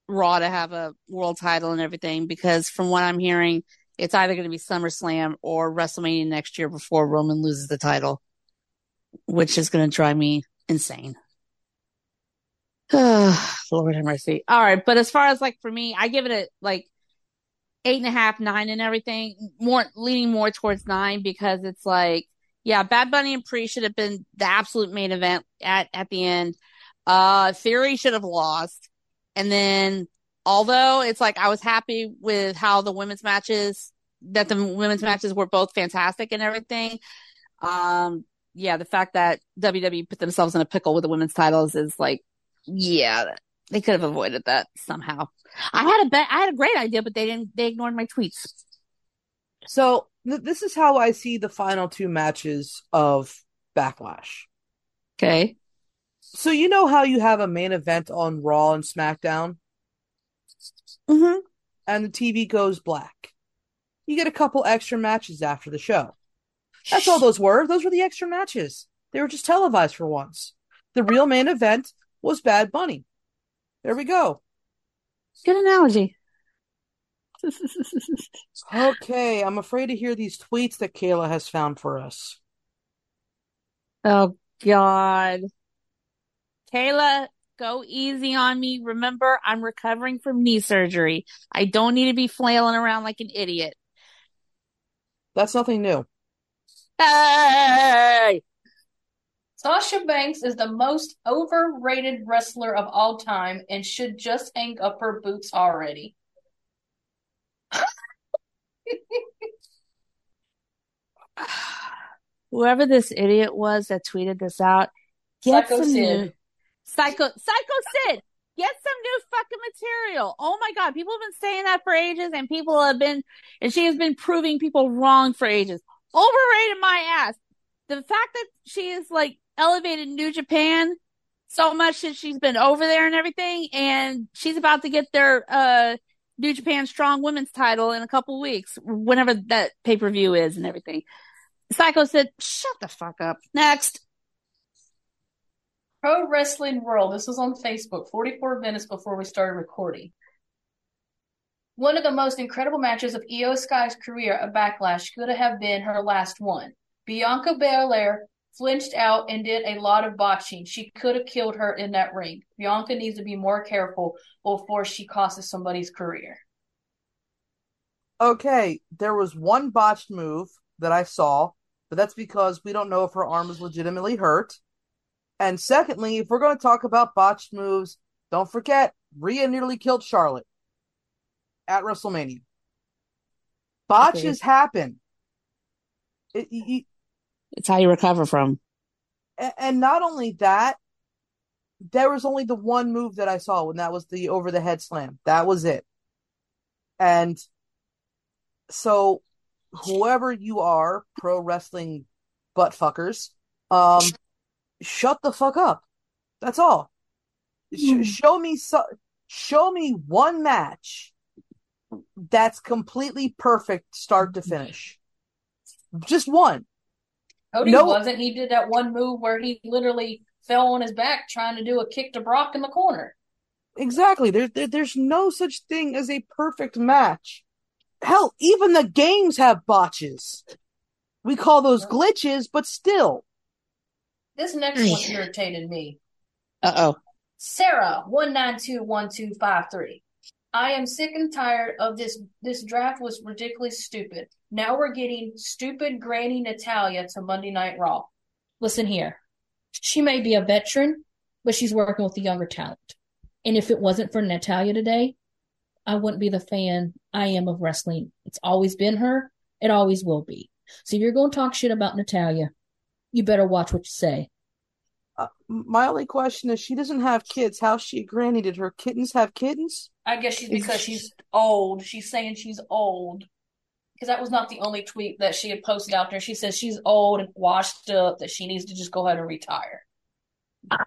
Raw to have a world title and everything because from what I'm hearing, It's either going to be SummerSlam or WrestleMania next year before Roman loses the title, which is going to drive me insane. Lord have mercy. All right, but as far as like for me, I give it a like eight and a half, nine, and everything. More leaning more towards nine because it's like, yeah, Bad Bunny and Pre should have been the absolute main event at at the end. Uh, Theory should have lost, and then although it's like I was happy with how the women's matches that the women's matches were both fantastic and everything. Um, yeah, the fact that WWE put themselves in a pickle with the women's titles is like, yeah, they could have avoided that somehow. I had a bet, I had a great idea, but they didn't. They ignored my tweets. So th- this is how I see the final two matches of Backlash. Okay. So you know how you have a main event on Raw and SmackDown, Mm-hmm. and the TV goes black. You get a couple extra matches after the show. That's all those were. Those were the extra matches. They were just televised for once. The real main event was Bad Bunny. There we go. Good analogy. Okay, I'm afraid to hear these tweets that Kayla has found for us. oh God. Kayla, go easy on me. Remember, I'm recovering from knee surgery. I don't need to be flailing around like an idiot. That's nothing new. Hey! Sasha Banks is the most overrated wrestler of all time and should just hang up her boots already. Whoever this idiot was that tweeted this out, get Psycho some Sid. new Psycho Psycho Sid. Get some new fucking material. Oh my god, people have been saying that for ages, and people have been, and she has been proving people wrong for ages. Overrated my ass. The fact that she is like elevated New Japan so much that she's been over there and everything, and she's about to get their uh New Japan Strong Women's title in a couple weeks, whenever that pay per view is and everything. Psycho said, "Shut the fuck up." Next. Pro Wrestling World. This was on Facebook 44 minutes before we started recording. One of the most incredible matches of Io Sky's career at Backlash could have been her last one. Bianca Belair flinched out and did a lot of botching. She could have killed her in that ring. Bianca needs to be more careful before she costs somebody's career. Okay, there was one botched move that I saw, but that's because we don't know if her arm is legitimately hurt. And secondly, if we're going to talk about botched moves, don't forget Rhea nearly killed Charlotte at WrestleMania. Botches happen. It- you- It's how you recover from. And not only that, there was only the one move that I saw, and that was the over the head slam. That was it. And so, whoever you are, pro wrestling butt fuckers, um, shut the fuck up. That's all. Sh- Hmm. show me so- show me one match that's completely perfect start to finish. Just one. Cody No. wasn't. He did that one move where he literally fell on his back trying to do a kick to Brock in the corner. Exactly. There, there, there's no such thing as a perfect match. Hell, even the games have botches. We call those glitches, but still. This next one irritated me. Uh oh. Sarah, one nine two one two five three. I am sick and tired of this. This draft was ridiculously stupid. Now we're getting stupid Granny Natalya to Monday Night Raw. Listen here, she may be a veteran, but she's working with the younger talent. And if it wasn't for Natalya today, I wouldn't be the fan I am of wrestling. It's always been her. It always will be. So if you're going to talk shit about Natalya, you better watch what you say. Uh, my only question is she doesn't have kids. How's she a granny? Did her kittens have kittens? I guess she's because she's old. She's saying she's old. Because that was not the only tweet that she had posted out there. She says she's old and washed up, that she needs to just go ahead and retire.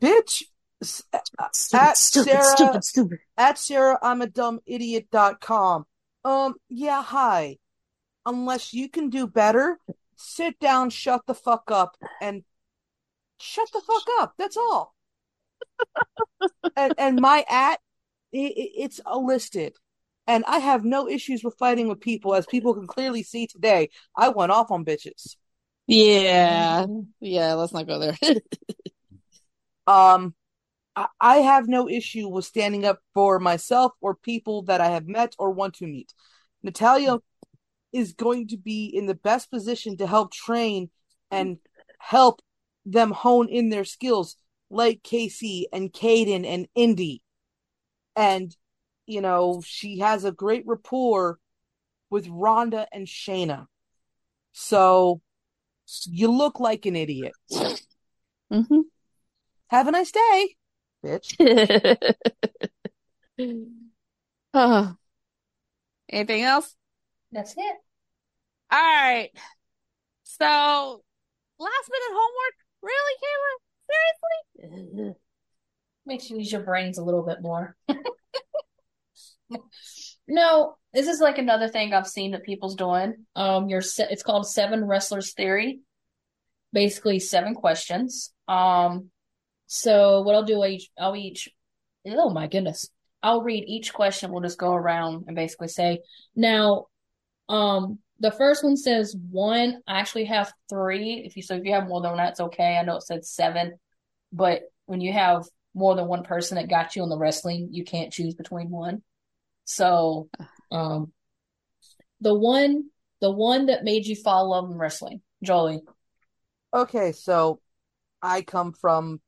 Bitch. Stupid, At stupid, Sarah- stupid, stupid. At Sarah, I'm a dumb idiot.com. Um, yeah, hi. Unless you can do better, sit down, shut the fuck up, and shut the fuck up. That's all. and, and my at, i i- it's a listed. And I have no issues with fighting with people, as people can clearly see today. I went off on bitches. Yeah. Yeah, let's not go there. Um, I, I have no issue with standing up for myself or people that I have met or want to meet. Natalya is going to be in the best position to help train and help them hone in their skills, like Casey and Kayden and Indi. And, you know, she has a great rapport with Ronda and Shayna. So you look like an idiot. Mm-hmm. Have a nice day, bitch. oh. Anything else? That's it. All right. So, last minute homework? Really, Kayla? Seriously? Makes you use your brains a little bit more. no, this is like another thing I've seen that people's doing. Um, your se- it's called Seven Wrestlers Theory. Basically, seven questions. Um, so what I'll do, I each, I'll each, oh my goodness, I'll read each question. We'll just go around and basically say, now, um, the first one says one. I actually have three. If you so, if you have more than one, that's okay. I know it said seven, but when you have more than one person that got you in the wrestling, you can't choose between one. So, um, the one, the one that made you fall in love in wrestling, Jolie. Okay, so I come from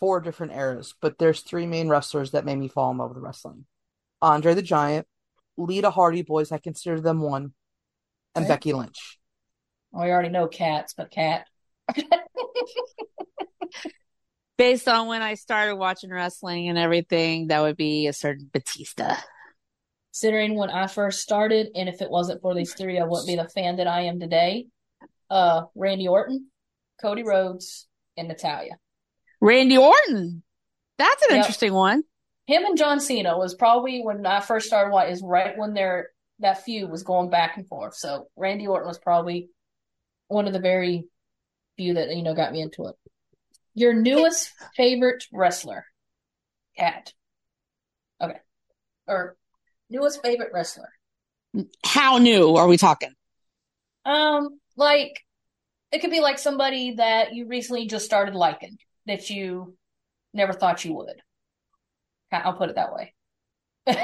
four different eras, but there's three main wrestlers that made me fall in love with wrestling. Andre the Giant, Lita Hardy Boys, I consider them one, and Okay. Becky Lynch. We already know cats, but cat. Based on when I started watching wrestling and everything, that would be a certain Batista. Considering when I first started, and if it wasn't for these three, I wouldn't be the fan that I am today. Uh, Randy Orton, Cody Rhodes, and Natalya. Randy Orton. That's an Yep. interesting one. Him and John Cena was probably when I first started. What is right when their that feud was going back and forth. So Randy Orton was probably one of the very few that you know got me into it. Your newest favorite wrestler, Cat. Okay, or newest favorite wrestler. How new are we talking? Um, like it could be like somebody that you recently just started liking that you never thought you would. I'll put it that way.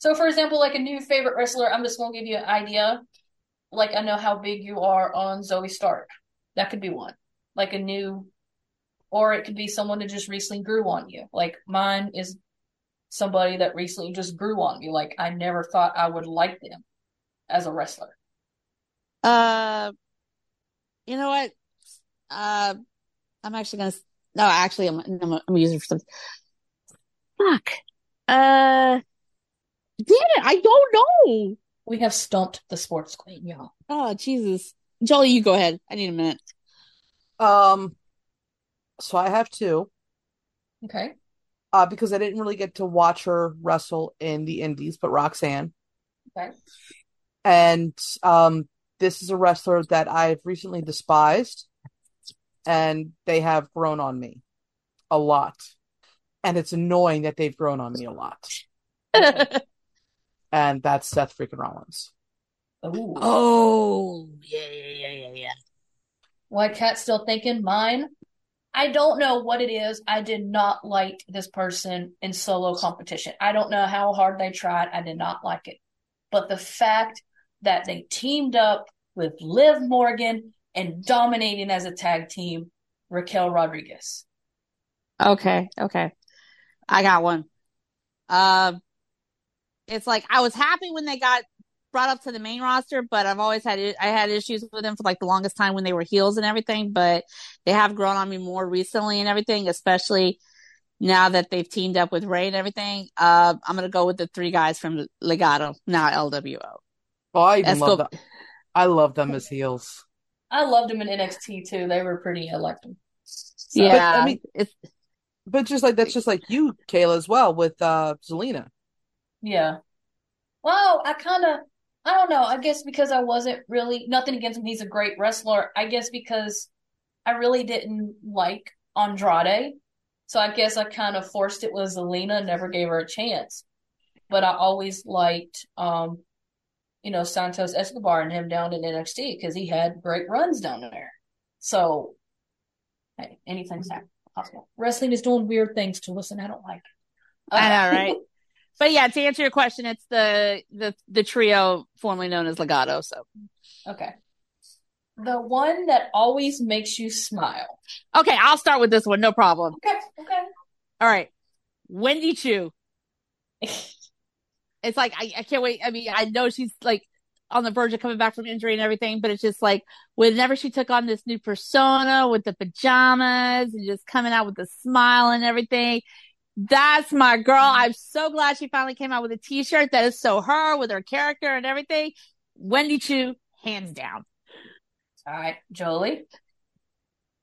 So, for example, like a new favorite wrestler, I'm just gonna give you an idea. Like I know how big you are on Zoey Stark. That could be one. Like a new, or it could be someone that just recently grew on you. Like mine is somebody that recently just grew on me. Like I never thought I would like them as a wrestler. Uh, you know what? Uh, I'm actually gonna. No, actually, I'm I'm, I'm it for something. Fuck. Uh, damn it! I don't know. We have stumped the sports queen, y'all. Oh Jesus, Jolie, you go ahead. I need a minute. Um, so I have two, Okay. uh, because I didn't really get to watch her wrestle in the Indies, but Roxanne. Okay. And um, this is a wrestler that I've recently despised, and they have grown on me a lot. And it's annoying that they've grown on me a lot. And that's Seth freaking Rollins. Ooh. oh yeah, yeah, yeah, yeah, yeah. Why Cat's still thinking mine? I don't know what it is. I did not like this person in solo competition. I don't know how hard they tried. I did not like it. But the fact that they teamed up with Liv Morgan and dominating as a tag team, Raquel Rodriguez. Okay, okay. I got one. Um, it's like I was happy when they got brought up to the main roster, but I've always had I had issues with them for like the longest time when they were heels and everything. But they have grown on me more recently and everything, especially now that they've teamed up with Rey and everything. Uh, I'm gonna go with the three guys from Legado, now LWO. Oh, I even Let's love go. them. I love them as heels. I loved them in NXT too. They were pretty elected. So, Yeah, I mean- it's But just like that's just like you, Kayla, as well with uh Zelina. Yeah. Well, I kind of, I don't know. I guess because I wasn't really, nothing against him. He's a great wrestler. I guess because I really didn't like Andrade. So I guess I kind of forced it with Zelina, never gave her a chance. But I always liked, um, you know, Santos Escobar and him down in NXT because he had great runs down there. So, hey, anything's possible. Wrestling is doing weird things to us, and I don't like. It. I know, right? but yeah, to answer your question, it's the the the trio formerly known as Legado. So, okay, the one that always makes you smile. Okay, I'll start with this one. No problem. Okay, okay. All right, Wendy Choo. it's like I, I can't wait. I mean, I know she's like on the verge of coming back from injury and everything, but it's just like whenever she took on this new persona with the pajamas and just coming out with a smile and everything. That's my girl. I'm so glad she finally came out with a t-shirt that is so her with her character and everything. Wendy Choo, hands down. All right, Jolie.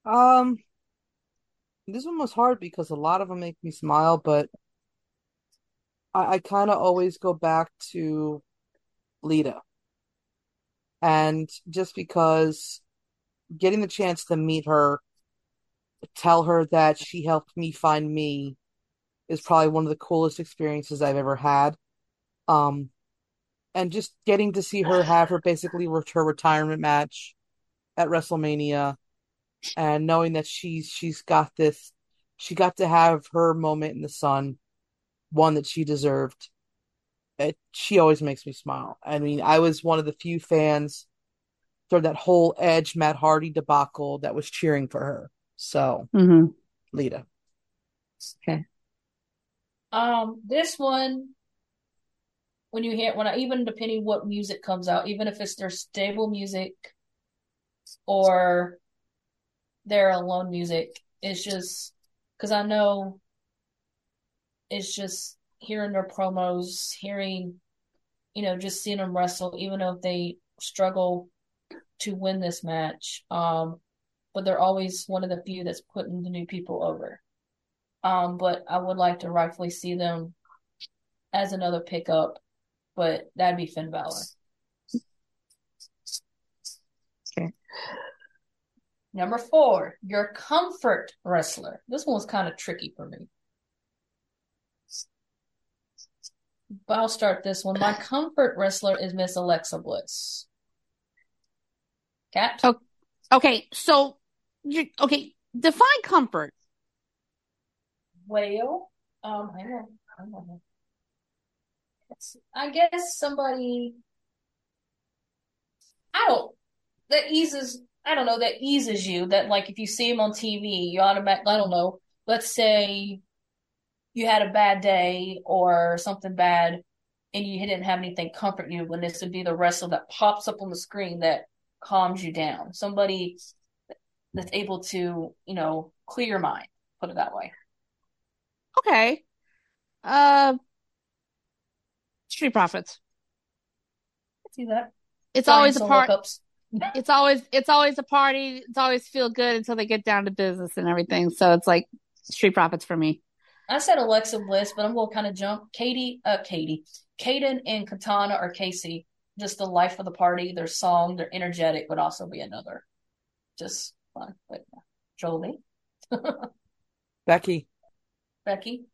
Um, this one was hard because a lot of them make me smile, but I, I kind of always go back to Lita. And just because getting the chance to meet her, tell her that she helped me find me is probably one of the coolest experiences I've ever had. Um, and just getting to see her have her basically her retirement match at WrestleMania and knowing that she's she's got this she got to have her moment in the sun, one that she deserved. It, she always makes me smile. I mean, I was one of the few fans through that whole Edge Matt Hardy debacle that was cheering for her. So, mm-hmm. Lita. Okay. Um, this one, when you hear when I even depending what music comes out, even if it's their stable music or their alone music, it's just because I know it's just hearing their promos, hearing, you know, just seeing them wrestle, even though they struggle to win this match. Um, but they're always one of the few that's putting the new people over. Um, but I would like to rightfully see them as another pickup, but that'd be Finn Balor. Okay. Number four, your comfort wrestler. This one was kind of tricky for me. But I'll start this one. My comfort wrestler is Miss Alexa Bliss. Cat? Oh, okay, so you okay, define comfort. Well, um, hang on, hang on. I guess somebody I don't that eases I don't know, that eases you that like if you see him on TV, you automatically I don't know, let's say you had a bad day or something bad and you didn't have anything comfort you when this would be the wrestler that pops up on the screen that calms you down. Somebody that's able to, you know, clear your mind, put it that way. Okay. Uh Street Profits. I see that. It's Find always a some part lookups. it's always it's always a party. It's always feel good until they get down to business and everything. So it's like Street Profits for me. I said Alexa Bliss, but I'm going to kind of jump. Katie, uh, Katie, Kayden and Katana or Casey, just the life of the party. Their song, their energetic would also be another. Just fun. But Jolie, Becky, Becky,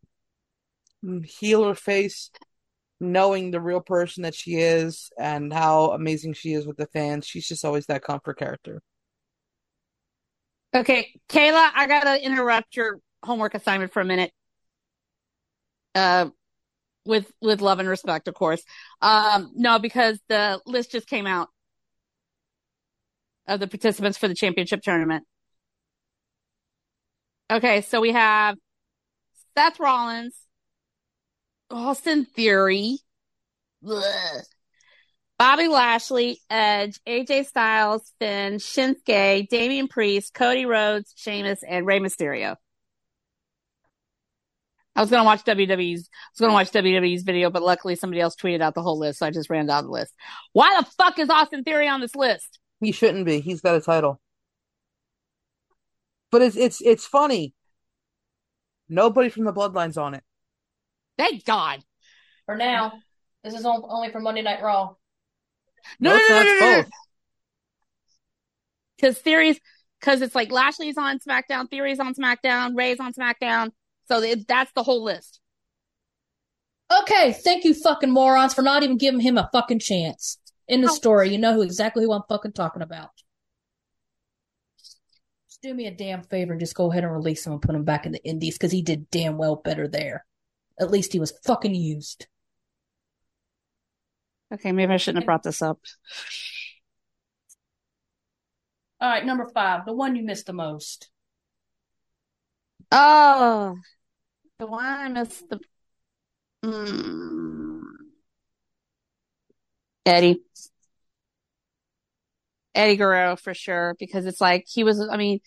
healer face, knowing the real person that she is and how amazing she is with the fans. She's just always that comfort character. Okay, Kayla, I gotta interrupt your homework assignment for a minute. Uh, with with love and respect, of course. Um, no, because the list just came out of the participants for the championship tournament. Okay, so we have Seth Rollins, Austin Theory, Bobby Lashley, Edge, AJ Styles, Finn, Shinsuke, Damian Priest, Cody Rhodes, Sheamus, and Rey Mysterio. I was gonna watch WWE's, I was gonna watch WWE's video, but luckily somebody else tweeted out the whole list, so I just ran down the list. Why the fuck is Austin Theory on this list? He shouldn't be. He's got a title. But it's it's it's funny. Nobody from the bloodline's on it. Thank God. for now, this is only for Monday Night Raw. No, No, no, it's no, not, no, no, no. both. Because theories, because it's like Lashley's on SmackDown, Theory's on SmackDown, Rey's on SmackDown, So it, that's the whole list. Okay, thank you, fucking morons, for not even giving him a fucking chance. In the oh. story, you know who exactly who I'm fucking talking about. Just do me a damn favor and just go ahead and release him and put him back in the Indies because he did damn well better there. At least he was fucking used. Okay, maybe I shouldn't have brought this up. All right, number five, the one you missed the most. Oh, the one I missed the. Mm. Eddie. Eddie Guerrero for sure because it's like he was. I mean,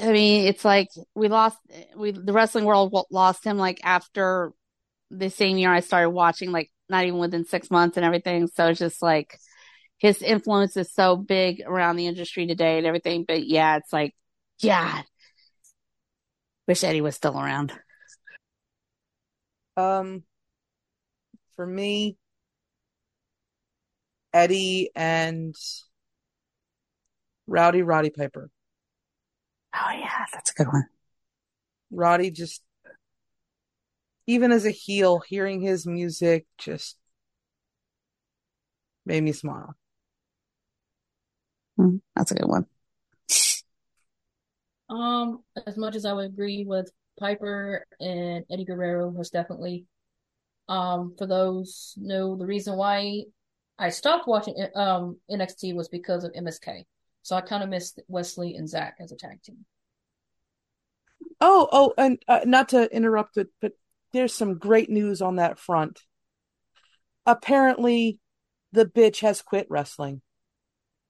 I mean, it's like we lost. We the wrestling world lost him like after the same year I started watching, like not even within six months and everything. So it's just like his influence is so big around the industry today and everything. But yeah, it's like, yeah, wish Eddie was still around. Um, for me, Eddie and Rowdy Roddy Piper. Oh yeah, that's a good one. Roddy just even as a heel, hearing his music just made me smile. Mm, that's a good one. Um, as much as I would agree with Piper and Eddie Guerrero, most definitely. Um, for those know the reason why I stopped watching um NXT was because of MSK. So I kind of missed Wes Lee and Zach as a tag team. Oh, oh, and uh, not to interrupt it, but there's some great news on that front. Apparently, the bitch has quit wrestling.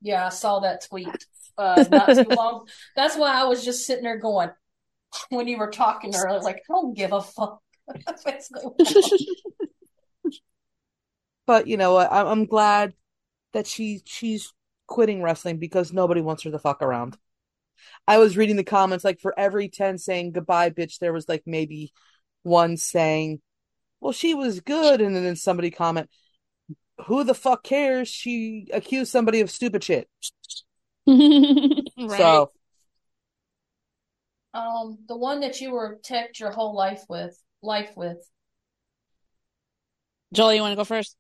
Yeah, I saw that tweet uh, not too long. That's why I was just sitting there going, when you were talking to her, I was like, I don't give a fuck. but you know, I, I'm glad that she she's quitting wrestling because nobody wants her to fuck around. I was reading the comments like for every 10 saying goodbye bitch there was like maybe one saying well she was good and then somebody comment who the fuck cares she accused somebody of stupid shit. right. So um the one that you were teched your whole life with life with. Joel, you want to go first?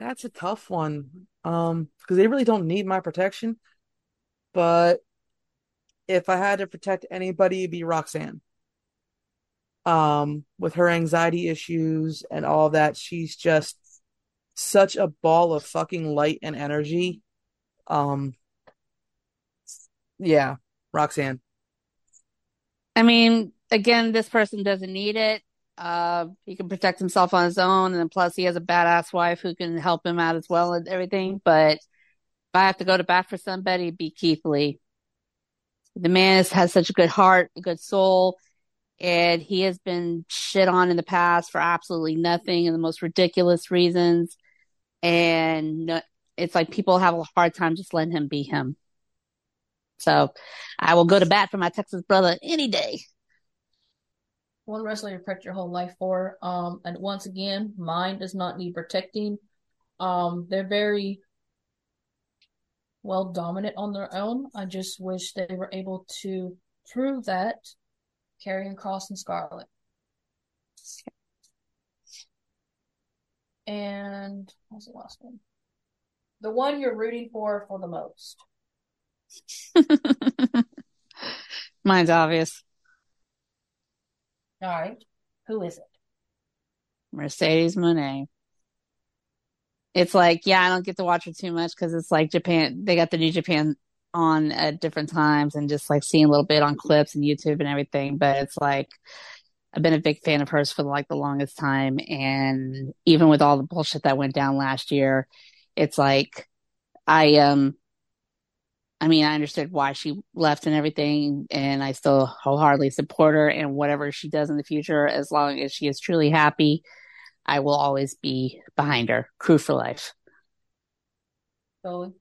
That's a tough one. Um, because they really don't need my protection. But if I had to protect anybody, it'd be Roxanne. Um, with her anxiety issues and all that, she's just such a ball of fucking light and energy. Um, yeah, Roxanne. I mean, again, this person doesn't need it. Uh, he can protect himself on his own, and plus he has a badass wife who can help him out as well and everything. But if I have to go to bat for somebody, it'd be Keith Lee. The man has such a good heart, a good soul, and he has been shit on in the past for absolutely nothing and the most ridiculous reasons. And it's like people have a hard time just letting him be him. So I will go to bat for my Texas brother any day one wrestler you protect your whole life for. Um, and once again, mine does not need protecting. Um, they're very well dominant on their own. I just wish they were able to prove that. Karrion Kross and Scarlett. And what's the last one? The one you're rooting for for the most. Mine's obvious. All right. Who is it? Mercedes Moné. It's like, yeah, I don't get to watch her too much because it's like Japan, they got the New Japan on at different times and just like seeing a little bit on clips and YouTube and everything. But it's like, I've been a big fan of hers for like the longest time. And even with all the bullshit that went down last year, it's like, I, um, I mean, I understood why she left and everything, and I still wholeheartedly support her and whatever she does in the future, as long as she is truly happy, I will always be behind her. Crew for life. Bowie.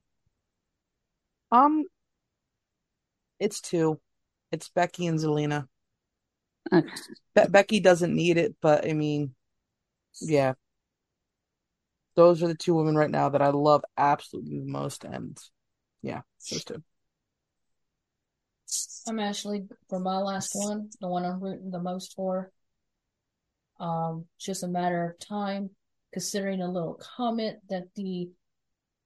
Um, it's two. It's Becky and Zelina. Okay. Be- Becky doesn't need it, but I mean, yeah. Those are the two women right now that I love absolutely the most, and yeah, those two. I'm actually for my last one, the one I'm rooting the most for. Um, just a matter of time, considering a little comment that the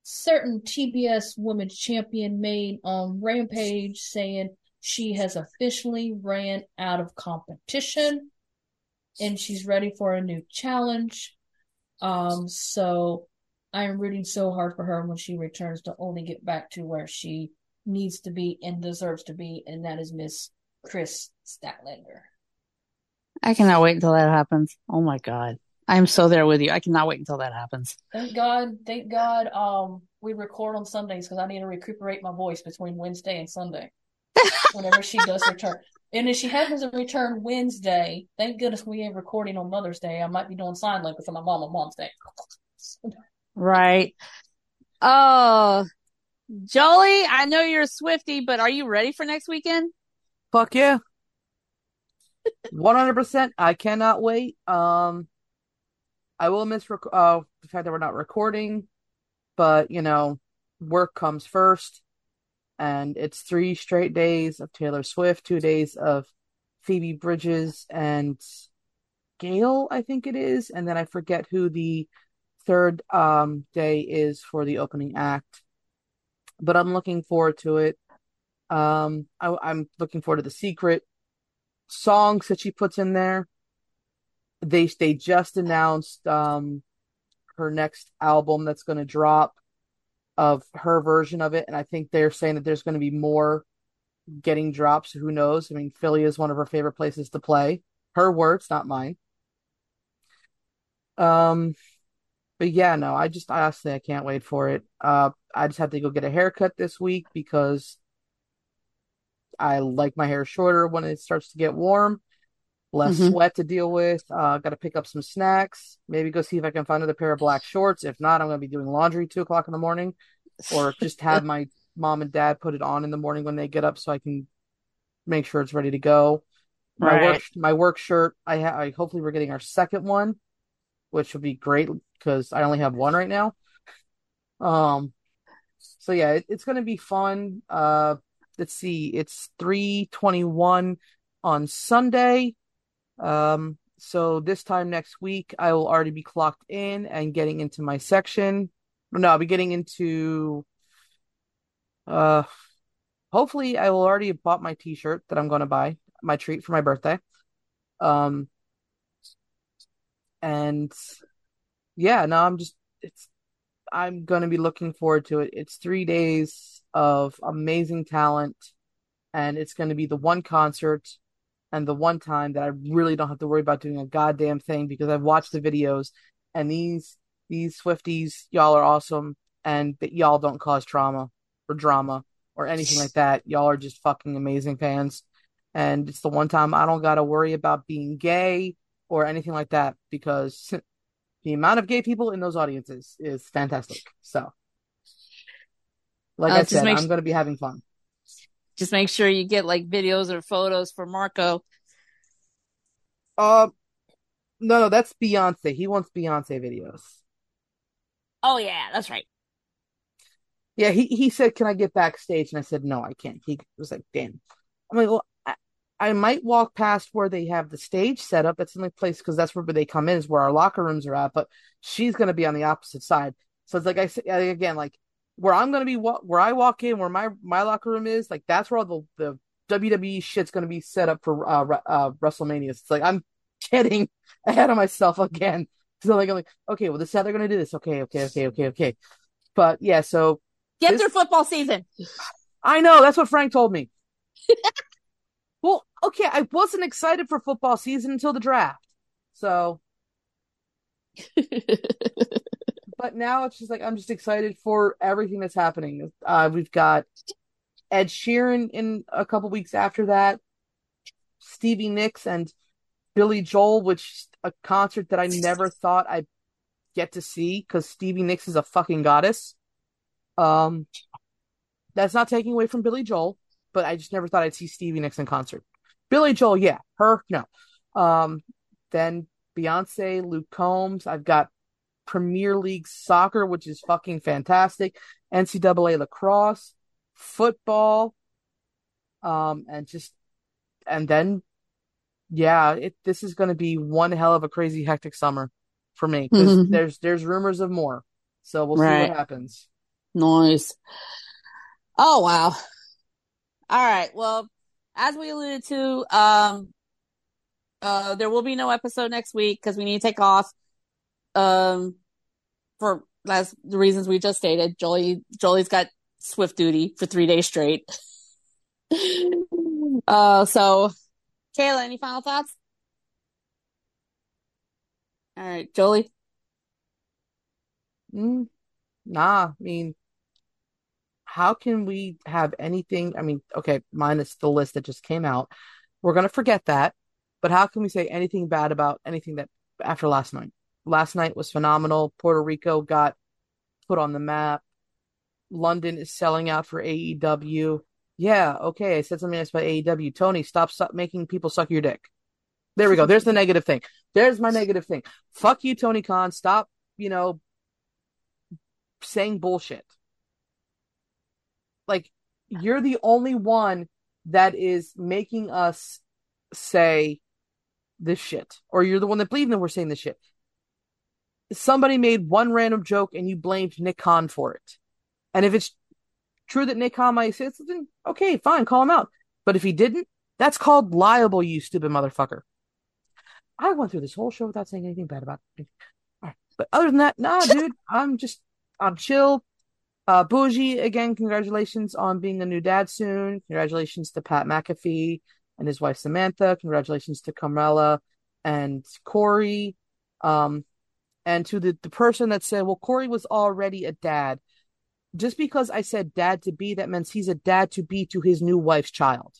certain TBS Women's Champion made on Rampage saying she has officially ran out of competition and she's ready for a new challenge. Um, so I am rooting so hard for her when she returns to only get back to where she needs to be and deserves to be, and that is Miss Kris Statlander. I cannot wait until that happens. Oh my god. I'm so there with you. I cannot wait until that happens. Thank God, thank God, um, we record on Sundays because I need to recuperate my voice between Wednesday and Sunday. Whenever she does return. And if she happens to return Wednesday, thank goodness we ain't recording on Mother's Day. I might be doing sign language for my mom on Mom's Day. Right. Oh, Jolie, I know you're a Swiftie, but are you ready for next weekend? Fuck yeah. 100%. I cannot wait. Um, I will miss rec- uh, the fact that we're not recording, but you know, work comes first. And it's three straight days of Taylor Swift, two days of Phoebe Bridgers and Gayle, I think it is. And then I forget who the third um, day is for the opening act. But I'm looking forward to it. Um, I, I'm looking forward to the secret songs that she puts in there. They they just announced um her next album that's going to drop of her version of it, and I think they're saying that there's going to be more getting drops. Who knows? I mean, Philly is one of her favorite places to play. Her words, not mine. Um, but yeah, no, I just honestly I can't wait for it. Uh, I just have to go get a haircut this week because I like my hair shorter when it starts to get warm. Less Mhm. sweat to deal with. Uh, got to pick up some snacks. Maybe go see if I can find another pair of black shorts. If not, I'm going to be doing laundry two o'clock in the morning, or just have my mom and dad put it on in the morning when they get up so I can make sure it's ready to go. My Right. work my work shirt. I ha- I hopefully we're getting our second one, which would be great because I only have one right now. Um, so yeah, it, it's gonna be fun. Uh, let's see, it's three twenty one on Sunday. Um, so this time next week, I will already be clocked in and getting into my section. No, I'll be getting into. Uh, hopefully, I will already have bought my T-shirt that I'm going to buy, my treat for my birthday. Um, and yeah, no, I'm just it's I'm gonna be looking forward to it. It's three days of amazing talent, and it's gonna be the one concert and the one time that I really don't have to worry about doing a goddamn thing because I've watched the videos and these these Swifties, y'all are awesome, and that y'all don't cause trauma or drama or anything like that. Y'all are just fucking amazing fans. And it's the one time I don't gotta worry about being gay or anything like that because the amount of gay people in those audiences is fantastic. So, like Uh, I said, I'm going to be having fun. Just make sure you get like videos or photos for Marco. Um, no, no, that's Beyonce. He wants Beyonce videos. Oh yeah, that's right. Yeah, he he said, "Can I get backstage?" And I said, "No, I can't." He was like, "Damn." I'm like, "Well, I, might walk past where they have the stage set up. That's the only place because that's where they come in is where our locker rooms are at. But she's going to be on the opposite side. So it's like I said again, like where I'm going to be, where I walk in, where my my locker room is, like that's where all the the WWE shit's going to be set up for uh, uh WrestleMania. It's like I'm getting ahead of myself again. So like I'm like, okay, well, this is how they're going to do this. Okay, okay, okay, okay, okay. But yeah, so Get This- through football season. I know that's what Frank told me. well, okay, I wasn't excited for football season until the draft. So, but now it's just like I'm just excited for everything that's happening. Uh, we've got Ed Sheeran in a couple weeks after that, Stevie Nicks and Billy Joel, which is a concert that I never thought I'd get to see because Stevie Nicks is a fucking goddess. Um, that's not taking away from Billy Joel, but I just never thought I'd see Stevie Nicks in concert. Billy Joel, yeah, her, no. Um, then Beyonce, Luke Combs. I've got Premier League soccer, which is fucking fantastic. NCAA lacrosse, football. Um, and just and then yeah, it this is going to be one hell of a crazy hectic summer for me because there's there's rumors of more. So we'll see what happens. Noise. Oh wow. All right. Well, as we alluded to, um, uh, there will be no episode next week because we need to take off. Um, for as the reasons we just stated, Jolie Jolie's got swift duty for three days straight. uh, so Kayla, any final thoughts? All right, Jolie. Mm, nah, I mean, how can we have anything? I mean, okay, minus the list that just came out. We're gonna forget that, but how can we say anything bad about anything that after last night? Last night was phenomenal. Puerto Rico got put on the map. London is selling out for AEW. Yeah, okay, I said something nice about AEW. Tony, stop, stop making people suck your dick. There we go. There's the negative thing. There's my negative thing. Fuck you, Tony Khan. Stop, you know, saying bullshit. Like, you're the only one that is making us say this shit. Or you're the one that believes that we're saying this shit. Somebody made one random joke and you blamed Nick Khan for it. And if it's true that Nick Khan might say something, okay, fine, call him out. But if he didn't, that's called liable, you stupid motherfucker. I went through this whole show without saying anything bad about it. But other than that, nah, dude, I'm just, I'm chill. Uh, Bougie, again, congratulations on being a new dad soon. Congratulations to Pat McAfee and his wife Samantha. Congratulations to Carmella and Corey. Um, and to the, the person that said, well, Corey was already a dad. Just because I said dad to be, that means he's a dad to be to his new wife's child.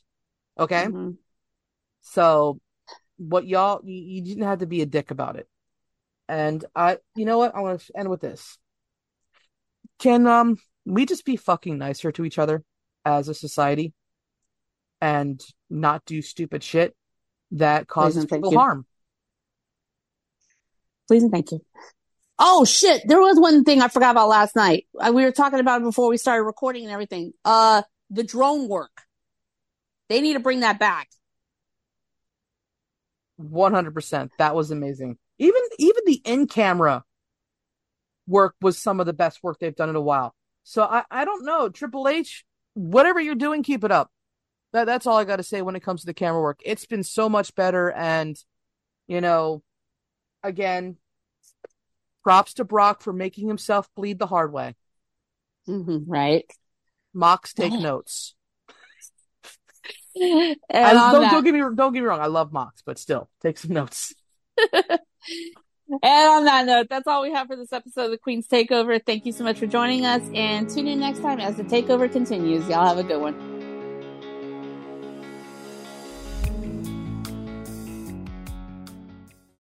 Okay? Mhm. So what y'all you, you didn't have to be a dick about it. And I you know what? I want to end with this. Can um we just be fucking nicer to each other as a society and not do stupid shit that causes people you. harm? Please and thank you. Oh shit! There was one thing I forgot about last night. Uh, We were talking about it before we started recording and everything. Uh, the drone work. They need to bring that back. 100%. That was amazing. Even even the in-camera work was some of the best work they've done in a while. So I I don't know, Triple H, whatever you're doing, keep it up. That that's all I got to say when it comes to the camera work. It's been so much better and you know, again, props to Brock for making himself bleed the hard way. hmm right. Mox take notes. And I, don't, that, don't get me don't get me wrong, I love Mox, but still, take some notes. and on that note, that's all we have for this episode of the Queen's Takeover. Thank you so much for joining us, and tune in next time as the takeover continues. Y'all have a good one.